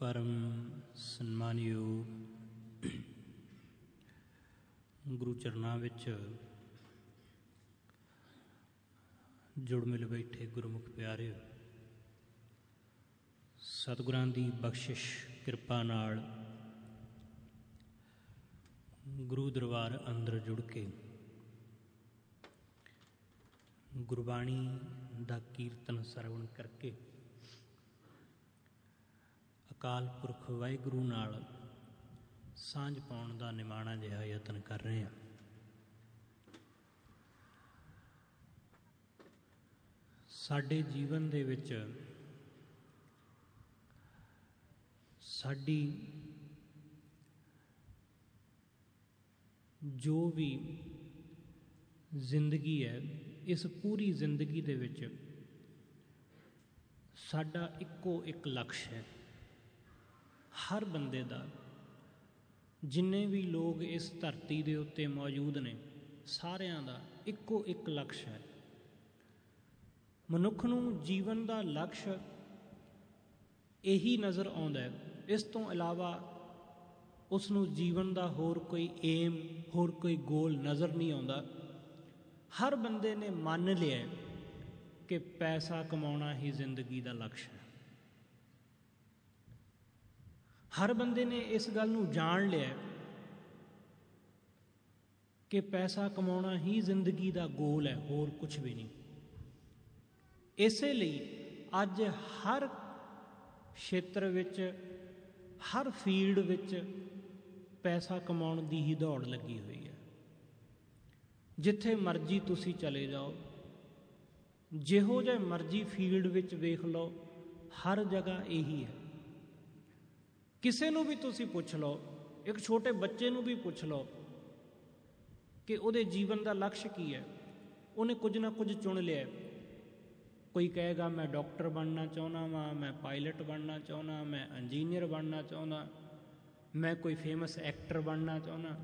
ਪਰਮ ਸਨਮਾਨਯੋਗ ਗੁਰੂ ਚਰਨਾਂ ਵਿੱਚ ਜੁੜ ਮਿਲ ਬੈਠੇ ਗੁਰਮੁਖ ਪਿਆਰਿਓ ਸਤਿਗੁਰਾਂ ਦੀ ਬਖਸ਼ਿਸ਼ ਕਿਰਪਾ ਨਾਲ ਗੁਰੂ ਦਰਬਾਰ ਅੰਦਰ ਜੁੜ ਕੇ ਗੁਰਬਾਣੀ ਦਾ ਕੀਰਤਨ ਸਰਵਣ ਕਰਕੇ ਅਕਾਲ ਪੁਰਖ ਵਾਹਿਗੁਰੂ ਨਾਲ ਸਾਂਝ ਪਾਉਣ ਦਾ ਨਿਮਾਣਾ ਜਿਹਾ ਯਤਨ ਕਰ ਰਹੇ ਹਾਂ। ਸਾਡੇ ਜੀਵਨ ਦੇ ਵਿੱਚ ਸਾਡੀ ਜੋ ਵੀ ਜ਼ਿੰਦਗੀ ਹੈ, ਇਸ ਪੂਰੀ ਜ਼ਿੰਦਗੀ ਦੇ ਵਿੱਚ ਸਾਡਾ ਇੱਕੋ ਇੱਕ ਲਕਸ਼ ਹੈ। ਹਰ ਬੰਦੇ ਦਾ। ਜਿੰਨੇ ਵੀ ਲੋਕ ਇਸ ਧਰਤੀ ਦੇ ਉੱਤੇ ਮੌਜੂਦ ਨੇ, ਸਾਰਿਆਂ ਦਾ ਇੱਕੋ ਇੱਕ ਲਕਸ਼ ਹੈ। ਮਨੁੱਖ ਨੂੰ ਜੀਵਨ ਦਾ ਲਕਸ਼ ਇਹੀ ਨਜ਼ਰ ਆਉਂਦਾ ਹੈ। ਇਸ ਤੋਂ ਇਲਾਵਾ ਉਸ ਨੂੰ ਜੀਵਨ ਦਾ ਹੋਰ ਕੋਈ ਏਮ, ਹੋਰ ਕੋਈ ਗੋਲ ਨਜ਼ਰ ਨਹੀਂ ਆਉਂਦਾ। ਹਰ ਬੰਦੇ ਨੇ ਮੰਨ ਲਿਆ ਕਿ ਪੈਸਾ ਕਮਾਉਣਾ ਹੀ ਜ਼ਿੰਦਗੀ ਦਾ ਲਕਸ਼ ਹੈ। ਹਰ ਬੰਦੇ ਨੇ ਇਸ ਗੱਲ ਨੂੰ ਜਾਣ ਲਿਆ ਕਿ ਪੈਸਾ ਕਮਾਉਣਾ ਹੀ ਜ਼ਿੰਦਗੀ ਦਾ ਗੋਲ ਹੈ, ਹੋਰ ਕੁਝ ਵੀ ਨਹੀਂ। ਇਸੇ ਲਈ ਅੱਜ ਹਰ ਖੇਤਰ ਵਿੱਚ, ਹਰ ਫੀਲਡ ਵਿੱਚ ਪੈਸਾ ਕਮਾਉਣ ਦੀ ਹੀ ਦੌੜ ਲੱਗੀ ਹੋਈ ਹੈ। ਜਿੱਥੇ ਮਰਜ਼ੀ ਤੁਸੀਂ ਚਲੇ ਜਾਓ, ਜਿਹੋ ਜਿਹੇ ਮਰਜ਼ੀ ਫੀਲਡ ਵਿੱਚ ਵੇਖ ਲਓ, ਹਰ ਜਗ੍ਹਾ ਇਹੀ ਹੈ। ਕਿਸੇ ਨੂੰ ਵੀ ਤੁਸੀਂ ਪੁੱਛ ਲਓ, ਇੱਕ ਛੋਟੇ ਬੱਚੇ ਨੂੰ ਵੀ ਪੁੱਛ ਲਓ ਕਿ ਉਹਦੇ ਜੀਵਨ ਦਾ ਲਕਸ਼ ਕੀ ਹੈ। ਉਹਨੇ ਕੁਝ ਨਾ ਕੁਝ ਚੁਣ ਲਿਆ ਕੋਈ ਕਹੇਗਾ, ਮੈਂ ਡਾਕਟਰ ਬਣਨਾ ਚਾਹੁੰਦਾ ਵਾਂ, ਮੈਂ ਪਾਇਲਟ ਬਣਨਾ ਚਾਹੁੰਦਾ, ਮੈਂ ਇੰਜੀਨੀਅਰ ਬਣਨਾ ਚਾਹੁੰਦਾ, ਮੈਂ ਕੋਈ ਫੇਮਸ ਐਕਟਰ ਬਣਨਾ ਚਾਹੁੰਦਾ।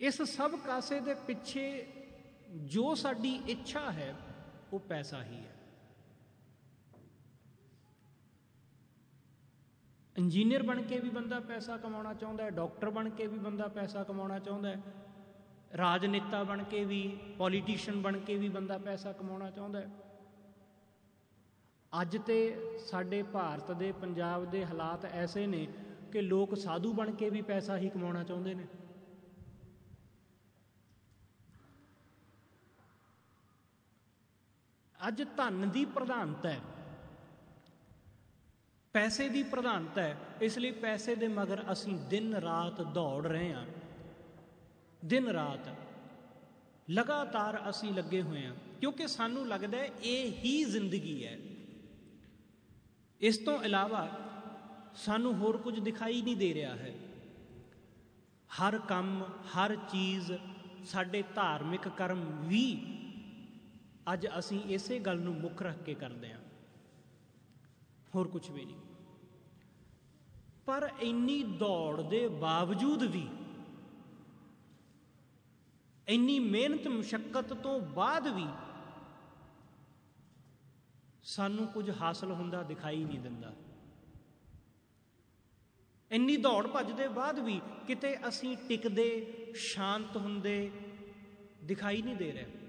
ਇਸ ਸਭ ਕਾਸੇ ਦੇ ਪਿੱਛੇ ਜੋ ਸਾਡੀ ਇੱਛਾ ਹੈ, ਉਹ ਪੈਸਾ ਹੀ ਹੈ। ਇੰਜੀਨੀਅਰ ਬਣ ਕੇ ਵੀ ਬੰਦਾ ਪੈਸਾ ਕਮਾਉਣਾ ਚਾਹੁੰਦਾ ਹੈ, ਡਾਕਟਰ ਬਣ ਕੇ ਵੀ ਬੰਦਾ ਪੈਸਾ ਕਮਾਉਣਾ ਚਾਹੁੰਦਾ ਹੈ, ਰਾਜਨੇਤਾ ਬਣ ਕੇ ਵੀ, ਪੋਲੀਟੀਸ਼ੀਅਨ ਬਣ ਕੇ ਵੀ ਬੰਦਾ ਪੈਸਾ ਕਮਾਉਣਾ ਚਾਹੁੰਦਾ ਹੈ। ਅੱਜ ਤੇ ਸਾਡੇ ਭਾਰਤ ਦੇ, ਪੰਜਾਬ ਦੇ ਹਾਲਾਤ ਐਸੇ ਨੇ ਕਿ ਲੋਕ ਸਾਧੂ ਬਣ ਕੇ ਵੀ ਪੈਸਾ ਹੀ ਕਮਾਉਣਾ ਚਾਹੁੰਦੇ ਨੇ। ਅੱਜ ਧਨ ਦੀ ਪ੍ਰਧਾਨਤਾ ਹੈ। ਪੈਸੇ ਦੀ ਪ੍ਰਧਾਨਤਾ ਹੈ, ਇਸ ਲਈ ਪੈਸੇ ਦੇ ਮਗਰ ਅਸੀਂ ਦਿਨ ਰਾਤ ਦੌੜ ਰਹੇ ਹਾਂ। ਦਿਨ ਰਾਤ ਲਗਾਤਾਰ ਅਸੀਂ ਲੱਗੇ ਹੋਏ ਹਾਂ, ਕਿਉਂਕਿ ਸਾਨੂੰ ਲੱਗਦਾ ਹੈ ਇਹ ਹੀ ਜ਼ਿੰਦਗੀ ਹੈ। ਇਸ ਤੋਂ ਇਲਾਵਾ ਸਾਨੂੰ ਹੋਰ ਕੁਝ ਦਿਖਾਈ ਨਹੀਂ ਦੇ ਰਿਹਾ ਹੈ। ਹਰ ਕੰਮ, ਹਰ ਚੀਜ਼, ਸਾਡੇ ਧਾਰਮਿਕ ਕਰਮ ਵੀ ਅੱਜ ਅਸੀਂ ਇਸੇ ਗੱਲ ਨੂੰ ਮੁੱਖ ਰੱਖ ਕੇ ਕਰਦੇ ਹਾਂ। ਹੋਰ ਕੁਝ ਵੀ ਨਹੀਂ। ਪਰ ਇੰਨੀ ਦੌੜ ਦੇ ਬਾਵਜੂਦ ਵੀ, ਇੰਨੀ ਮਿਹਨਤ ਮੁਸ਼ਕਲ ਤੋਂ ਬਾਅਦ ਵੀ ਸਾਨੂੰ ਕੁਝ ਹਾਸਲ ਹੁੰਦਾ ਦਿਖਾਈ ਨਹੀਂ ਦਿੰਦਾ। ਇੰਨੀ ਦੌੜ ਭੱਜ ਦੇ ਬਾਅਦ ਵੀ ਕਿਤੇ ਅਸੀਂ ਟਿਕਦੇ, ਸ਼ਾਂਤ ਹੁੰਦੇ ਦਿਖਾਈ ਨਹੀਂ ਦੇ ਰਹੇ।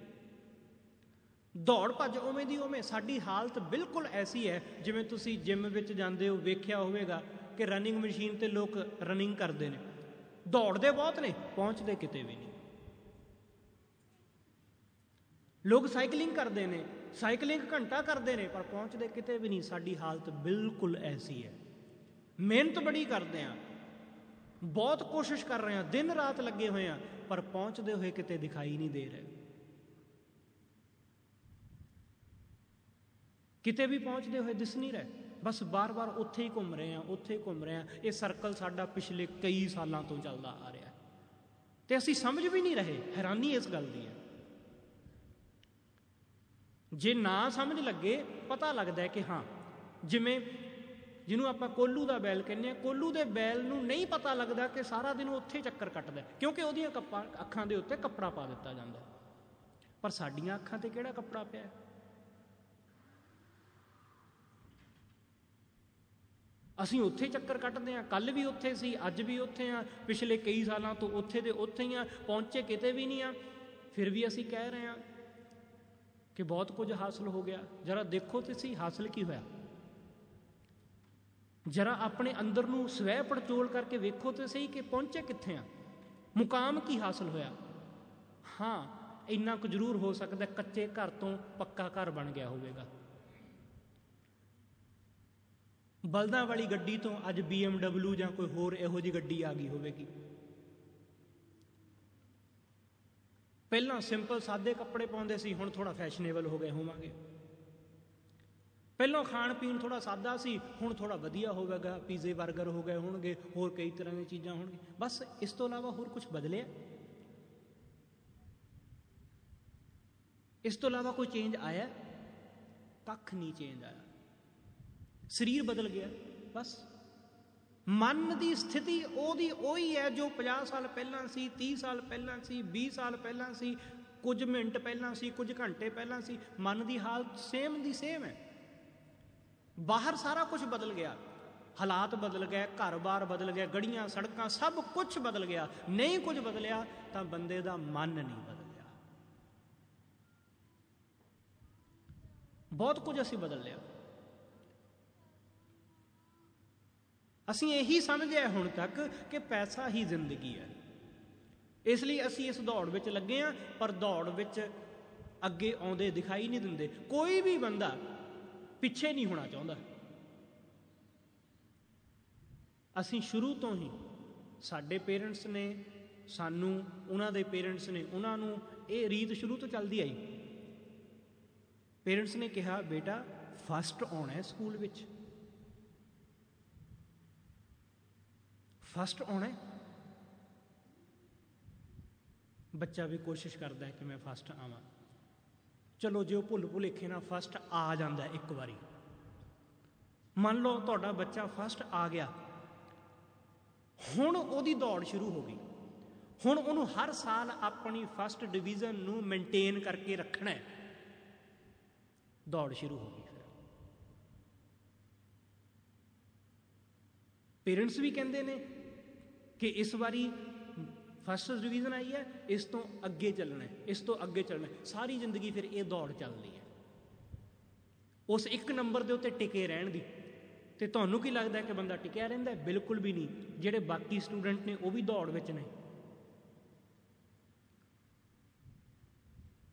ਦੌੜ ਭੱਜ ਉਵੇਂ ਦੀ ਉਵੇਂ, ਸਾਡੀ ਹਾਲਤ ਬਿਲਕੁਲ ਐਸੀ ਹੈ, ਜਿਵੇਂ ਤੁਸੀਂ ਜਿਮ ਵਿੱਚ ਜਾਂਦੇ ਹੋ, ਵੇਖਿਆ ਹੋਵੇਗਾ ਕਿ ਰਨਿੰਗ ਮਸ਼ੀਨ ਤੇ ਲੋਕ ਰਨਿੰਗ ਕਰਦੇ ਨੇ। ਦੌੜਦੇ ਬਹੁਤ ਨੇ, ਪਹੁੰਚਦੇ ਕਿਤੇ ਵੀ ਨਹੀਂ। ਲੋਕ ਸਾਈਕਲਿੰਗ ਕਰਦੇ ਨੇ ਸਾਈਕਲਿੰਗ ਘੰਟਾ ਕਰਦੇ ਨੇ, ਪਰ ਪਹੁੰਚਦੇ ਕਿਤੇ ਵੀ ਨਹੀਂ, ਸਾਡੀ ਹਾਲਤ ਬਿਲਕੁਲ ਐਸੀ ਹੈ। ਮਿਹਨਤ ਬੜੀ ਕਰਦੇ ਆ ਬਹੁਤ ਕੋਸ਼ਿਸ਼ ਕਰ ਰਹੇ ਆ ਦਿਨ ਰਾਤ ਲੱਗੇ ਹੋਏ ਆ ਪਰ ਪਹੁੰਚਦੇ ਹੋਏ ਕਿਤੇ ਦਿਖਾਈ ਨਹੀਂ ਦੇ ਰਹੇ। ਕਿਤੇ ਵੀ ਪਹੁੰਚਦੇ ਹੋਏ ਦਿਸ ਨਹੀਂ ਰਹੇ। ਬਸ ਬਾਰ-ਬਾਰ ਉੱਥੇ ਹੀ ਘੁੰਮ ਰਹੇ ਆ ਉੱਥੇ ਹੀ ਘੁੰਮ ਰਹੇ ਆ ਇਹ ਸਰਕਲ ਸਾਡਾ ਪਿਛਲੇ ਕਈ ਸਾਲਾਂ ਤੋਂ ਚੱਲਦਾ ਆ ਰਿਹਾ ਤੇ ਅਸੀਂ ਸਮਝ ਵੀ ਨਹੀਂ ਰਹੇ, ਹੈਰਾਨੀ ਇਸ ਗੱਲ ਦੀ ਹੈ। ਜੇ ਨਾ ਸਮਝ ਲੱਗੇ, ਪਤਾ ਲੱਗਦਾ ਹੈ ਕਿ ਹਾਂ, ਜਿਵੇਂ ਜਿਹਨੂੰ ਆਪਾਂ ਕੋਲੂ ਦਾ ਬੈਲ ਕਹਿੰਦੇ ਆ ਕੋਲੂ ਦੇ ਬੈਲ ਨੂੰ ਨਹੀਂ ਪਤਾ ਲੱਗਦਾ ਕਿ ਸਾਰਾ ਦਿਨ ਉੱਥੇ ਚੱਕਰ ਕੱਟਦਾ ਕਿਉਂਕਿ ਉਹਦੀਆਂ ਕੱਪਾਂ, ਅੱਖਾਂ ਦੇ ਉੱਤੇ ਕੱਪੜਾ ਪਾ ਦਿੱਤਾ ਜਾਂਦਾ ਪਰ ਸਾਡੀਆਂ ਅੱਖਾਂ ਤੇ ਕਿਹੜਾ ਕੱਪੜਾ ਪਿਆ ਅਸੀਂ ਉੱਥੇ ਚੱਕਰ ਕੱਟਦੇ ਆ ਕੱਲ ਵੀ ਉੱਥੇ ਸੀ, ਅੱਜ ਵੀ ਉੱਥੇ ਆ ਪਿਛਲੇ ਕਈ ਸਾਲਾਂ ਤੋਂ ਉੱਥੇ ਦੇ ਉੱਥੇ ਹੀ ਆ ਪਹੁੰਚੇ ਕਿਤੇ ਵੀ ਨਹੀਂ ਆ ਫਿਰ ਵੀ ਅਸੀਂ ਕਹਿ ਰਹੇ ਆ ਕਿ ਬਹੁਤ ਕੁਝ ਹਾਸਲ ਹੋ ਗਿਆ। ਜਰਾ ਦੇਖੋ ਤੇ ਸੀ ਹਾਸਲ ਕੀ ਹੋਇਆ। ਜਰਾ ਆਪਣੇ ਅੰਦਰ ਨੂੰ ਸਵੈ ਪੜਚੋਲ ਕਰਕੇ ਵੇਖੋ ਤੇ ਸਹੀ ਕਿ ਪਹੁੰਚੇ ਕਿੱਥੇ ਆ ਮੁਕਾਮ ਕੀ ਹਾਸਲ ਹੋਇਆ? ਹਾਂ, ਇੰਨਾ ਕੁ ਜ਼ਰੂਰ ਹੋ ਸਕਦਾ ਕੱਚੇ ਘਰ ਤੋਂ ਪੱਕਾ ਘਰ ਬਣ ਗਿਆ ਹੋਵੇਗਾ। ਬਲਦਾਂ ਵਾਲੀ ਗੱਡੀ ਤੋਂ ਅੱਜ BMW ਜਾਂ ਕੋਈ ਹੋਰ ਇਹੋ ਜਿਹੀ ਗੱਡੀ ਆ ਗਈ ਹੋਵੇਗੀ। ਪਹਿਲਾਂ ਸਿੰਪਲ ਸਾਦੇ ਕੱਪੜੇ ਪਾਉਂਦੇ ਸੀ, ਹੁਣ ਥੋੜਾ ਫੈਸ਼ਨੇਬਲ ਹੋ ਗਏ ਹੋਵਾਂਗੇ। ਪਹਿਲਾਂ ਖਾਣ ਪੀਣ ਥੋੜਾ ਸਾਦਾ ਸੀ, ਹੁਣ ਥੋੜਾ ਵਧੀਆ ਹੋਵੇਗਾ ਪੀਜ਼ੇ 버ਗਰ ਹੋ ਗਏ ਹੋਣਗੇ, ਹੋਰ ਕਈ ਤਰ੍ਹਾਂ ਦੀਆਂ ਚੀਜ਼ਾਂ ਹੋਣਗੀਆਂ। ਬਸ ਇਸ ਤੋਂ ਇਲਾਵਾ ਹੋਰ ਕੁਝ ਬਦਲਿਆ? ਇਸ ਤੋਂ ਇਲਾਵਾ ਕੋਈ ਚੇਂਜ ਆਇਆ? ਕੱਖ ਨਹੀਂ ਚੇਂਜ ਆਇਆ। ਸਰੀਰ ਬਦਲ ਗਿਆ, ਬਸ। ਮਨ ਦੀ ਸਥਿਤੀ ਉਹਦੀ ਉਹੀ ਹੈ ਜੋ 50 ਸਾਲ ਪਹਿਲਾਂ ਸੀ 30 ਸਾਲ ਪਹਿਲਾਂ ਸੀ 20 ਸਾਲ ਪਹਿਲਾਂ ਸੀ, ਕੁਝ ਮਿੰਟ ਪਹਿਲਾਂ ਸੀ, ਕੁਝ ਘੰਟੇ ਪਹਿਲਾਂ ਸੀ। ਮਨ ਦੀ ਹਾਲਤ ਸੇਮ ਦੀ ਸੇਮ ਹੈ। ਬਾਹਰ ਸਾਰਾ ਕੁਝ ਬਦਲ ਗਿਆ। ਹਾਲਾਤ ਬਦਲ ਗਏ, ਘਰ-ਬਾਰ ਬਦਲ ਗਏ, ਗੜੀਆਂ, ਸੜਕਾਂ, ਸਭ ਕੁਝ ਬਦਲ ਗਿਆ। ਨਹੀਂ ਕੁਝ ਬਦਲਿਆ ਤਾਂ ਬੰਦੇ ਦਾ ਮਨ ਨਹੀਂ ਬਦਲਿਆ ਬਹੁਤ ਕੁਝ ਅਸੀਂ ਬਦਲ ਲਿਆ। ਅਸੀਂ ਇਹੀ ਸਮਝਿਆ ਹੁਣ ਤੱਕ ਕਿ ਪੈਸਾ ਹੀ ਜ਼ਿੰਦਗੀ ਹੈ। ਇਸ ਲਈ ਅਸੀਂ ਇਸ ਦੌੜ ਵਿੱਚ ਲੱਗੇ ਆ ਪਰ ਦੌੜ ਵਿੱਚ ਅੱਗੇ ਆਉਂਦੇ ਦਿਖਾਈ ਨਹੀਂ ਦਿੰਦੇ। ਕੋਈ ਵੀ ਬੰਦਾ ਪਿੱਛੇ ਨਹੀਂ ਹੋਣਾ ਚਾਹੁੰਦਾ। ਅਸੀਂ ਸ਼ੁਰੂ ਤੋਂ ਹੀ ਸਾਡੇ ਪੇਰੈਂਟਸ ਨੇ, ਸਾਨੂੰ, ਉਹਨਾਂ ਦੇ ਪੇਰੈਂਟਸ ਨੇ, ਉਹਨਾਂ ਨੂੰ ਇਹ ਰੀਤ ਸ਼ੁਰੂ ਤੋਂ ਚੱਲਦੀ ਆਈ। ਪੇਰੈਂਟਸ ਨੇ ਕਿਹਾ, ਬੇਟਾ ਫਸਟ ਆਉਣਾ ਹੈ ਸਕੂਲ ਵਿੱਚ। ਫਸਟ ਆਉਣਾ ਹੈ। ਬੱਚਾ ਵੀ ਕੋਸ਼ਿਸ਼ ਕਰਦਾ ਹੈ ਕਿ ਮੈਂ ਫਸਟ ਆਵਾਂ। ਚਲੋ ਜੇ ਉਹ ਭੁੱਲ ਭੁਲੇਖੇ ਨਾਲ ਫਸਟ ਆ ਜਾਂਦਾ ਇੱਕ ਵਾਰੀ। ਮੰਨ ਲਓ ਤੁਹਾਡਾ ਬੱਚਾ ਫਸਟ ਆ ਗਿਆ। ਹੁਣ ਉਹਦੀ ਦੌੜ ਸ਼ੁਰੂ ਹੋ ਗਈ। ਹੁਣ ਉਹਨੂੰ ਹਰ ਸਾਲ ਆਪਣੀ ਫਸਟ ਡਿਵੀਜ਼ਨ ਨੂੰ ਮੇਨਟੇਨ ਕਰਕੇ ਰੱਖਣਾ ਹੈ। ਦੌੜ ਸ਼ੁਰੂ ਹੋ ਗਈ ਫਿਰ। ਪੇਰੈਂਟਸ ਵੀ ਕਹਿੰਦੇ ਨੇ ਕਿ ਇਸ ਵਾਰੀ ਫਸਟ ਡਿਵੀਜ਼ਨ ਆਈ ਹੈ, ਇਸ ਤੋਂ ਅੱਗੇ ਚੱਲਣਾ ਹੈ, ਇਸ ਤੋਂ ਅੱਗੇ ਚੱਲਣਾ ਹੈ। ਸਾਰੀ ਜ਼ਿੰਦਗੀ ਫਿਰ ਇਹ ਦੌੜ ਚੱਲਦੀ ਹੈ। ਉਸ ਇੱਕ ਨੰਬਰ ਦੇ ਉੱਤੇ ਟਿਕੇ ਰਹਿਣ ਦੀ। ਤੇ ਤੁਹਾਨੂੰ ਕੀ ਲੱਗਦਾ ਹੈ ਕਿ ਬੰਦਾ ਟਿਕਿਆ ਰਹਿੰਦਾ ਹੈ? ਬਿਲਕੁਲ ਵੀ ਨਹੀਂ। ਜਿਹੜੇ ਬਾਕੀ ਸਟੂਡੈਂਟ ਨੇ, ਉਹ ਵੀ ਦੌੜ ਵਿੱਚ ਨੇ।